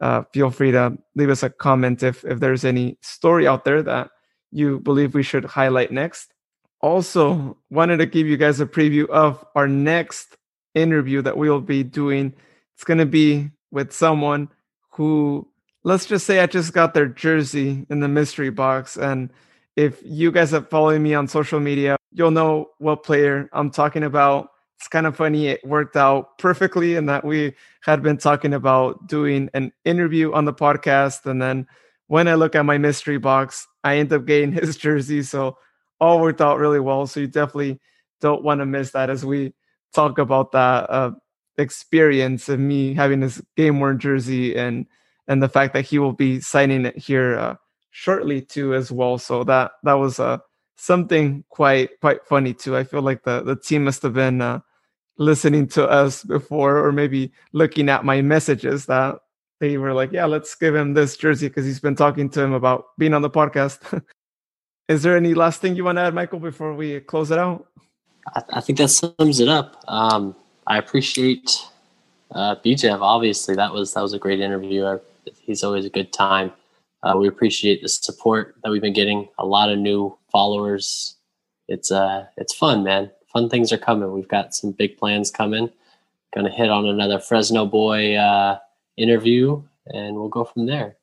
uh, feel free to leave us a comment if, if there's any story out there that you believe we should highlight next. Also, wanted to give you guys a preview of our next interview that we'll be doing. It's going to be with someone who, let's just say, I just got their jersey in the mystery box. And if you guys are following me on social media, you'll know what player I'm talking about. It's kind of funny it worked out perfectly in that we had been talking about doing an interview on the podcast and then when i look at my mystery box i end up getting his jersey so all worked out really well. So you definitely don't want to miss that as we talk about that uh, experience of me having this game worn jersey and and the fact that he will be signing it here uh, shortly too as well so that that was uh something quite quite funny too i feel like the the team must have been uh, listening to us before or maybe looking at my messages that they were like, yeah, let's give him this jersey because he's been talking to him about being on the podcast. Is there any last thing you want to add, Michael, before we close it out? I, I think that sums it up. Um, I appreciate uh, BJev. Obviously, that was that was a great interview. He's always a good time. Uh, we appreciate the support that we've been getting. A lot of new followers. It's uh, it's fun, man fun things are coming. We've got some big plans coming. Going to hit on another Fresno boy uh, interview, and we'll go from there.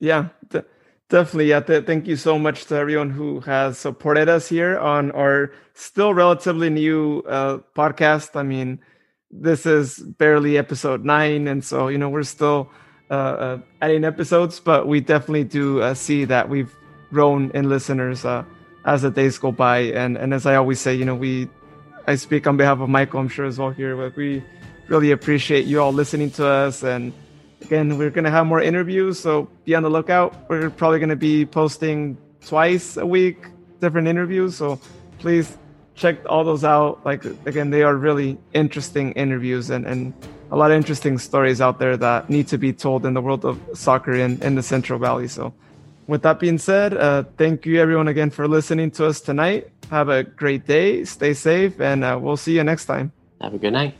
Yeah, th- definitely. Yeah, th- thank you so much to everyone who has supported us here on our still relatively new uh, podcast. I mean, this is barely episode nine, and so you know we're still uh, uh, adding episodes, but we definitely do uh, see that we've grown in listeners uh, as the days go by. And and as I always say, you know, we I speak on behalf of Michael, I'm sure as well here, but we really appreciate you all listening to us. And again, we're gonna have more interviews, so be on the lookout. We're probably gonna be posting twice a week, different interviews. So please check all those out. Like again, they are really interesting interviews and, and a lot of interesting stories out there that need to be told in the world of soccer in, in the Central Valley. So with that being said, uh, thank you everyone again for listening to us tonight. Have a great day, stay safe, and uh, we'll see you next time. Have a good night.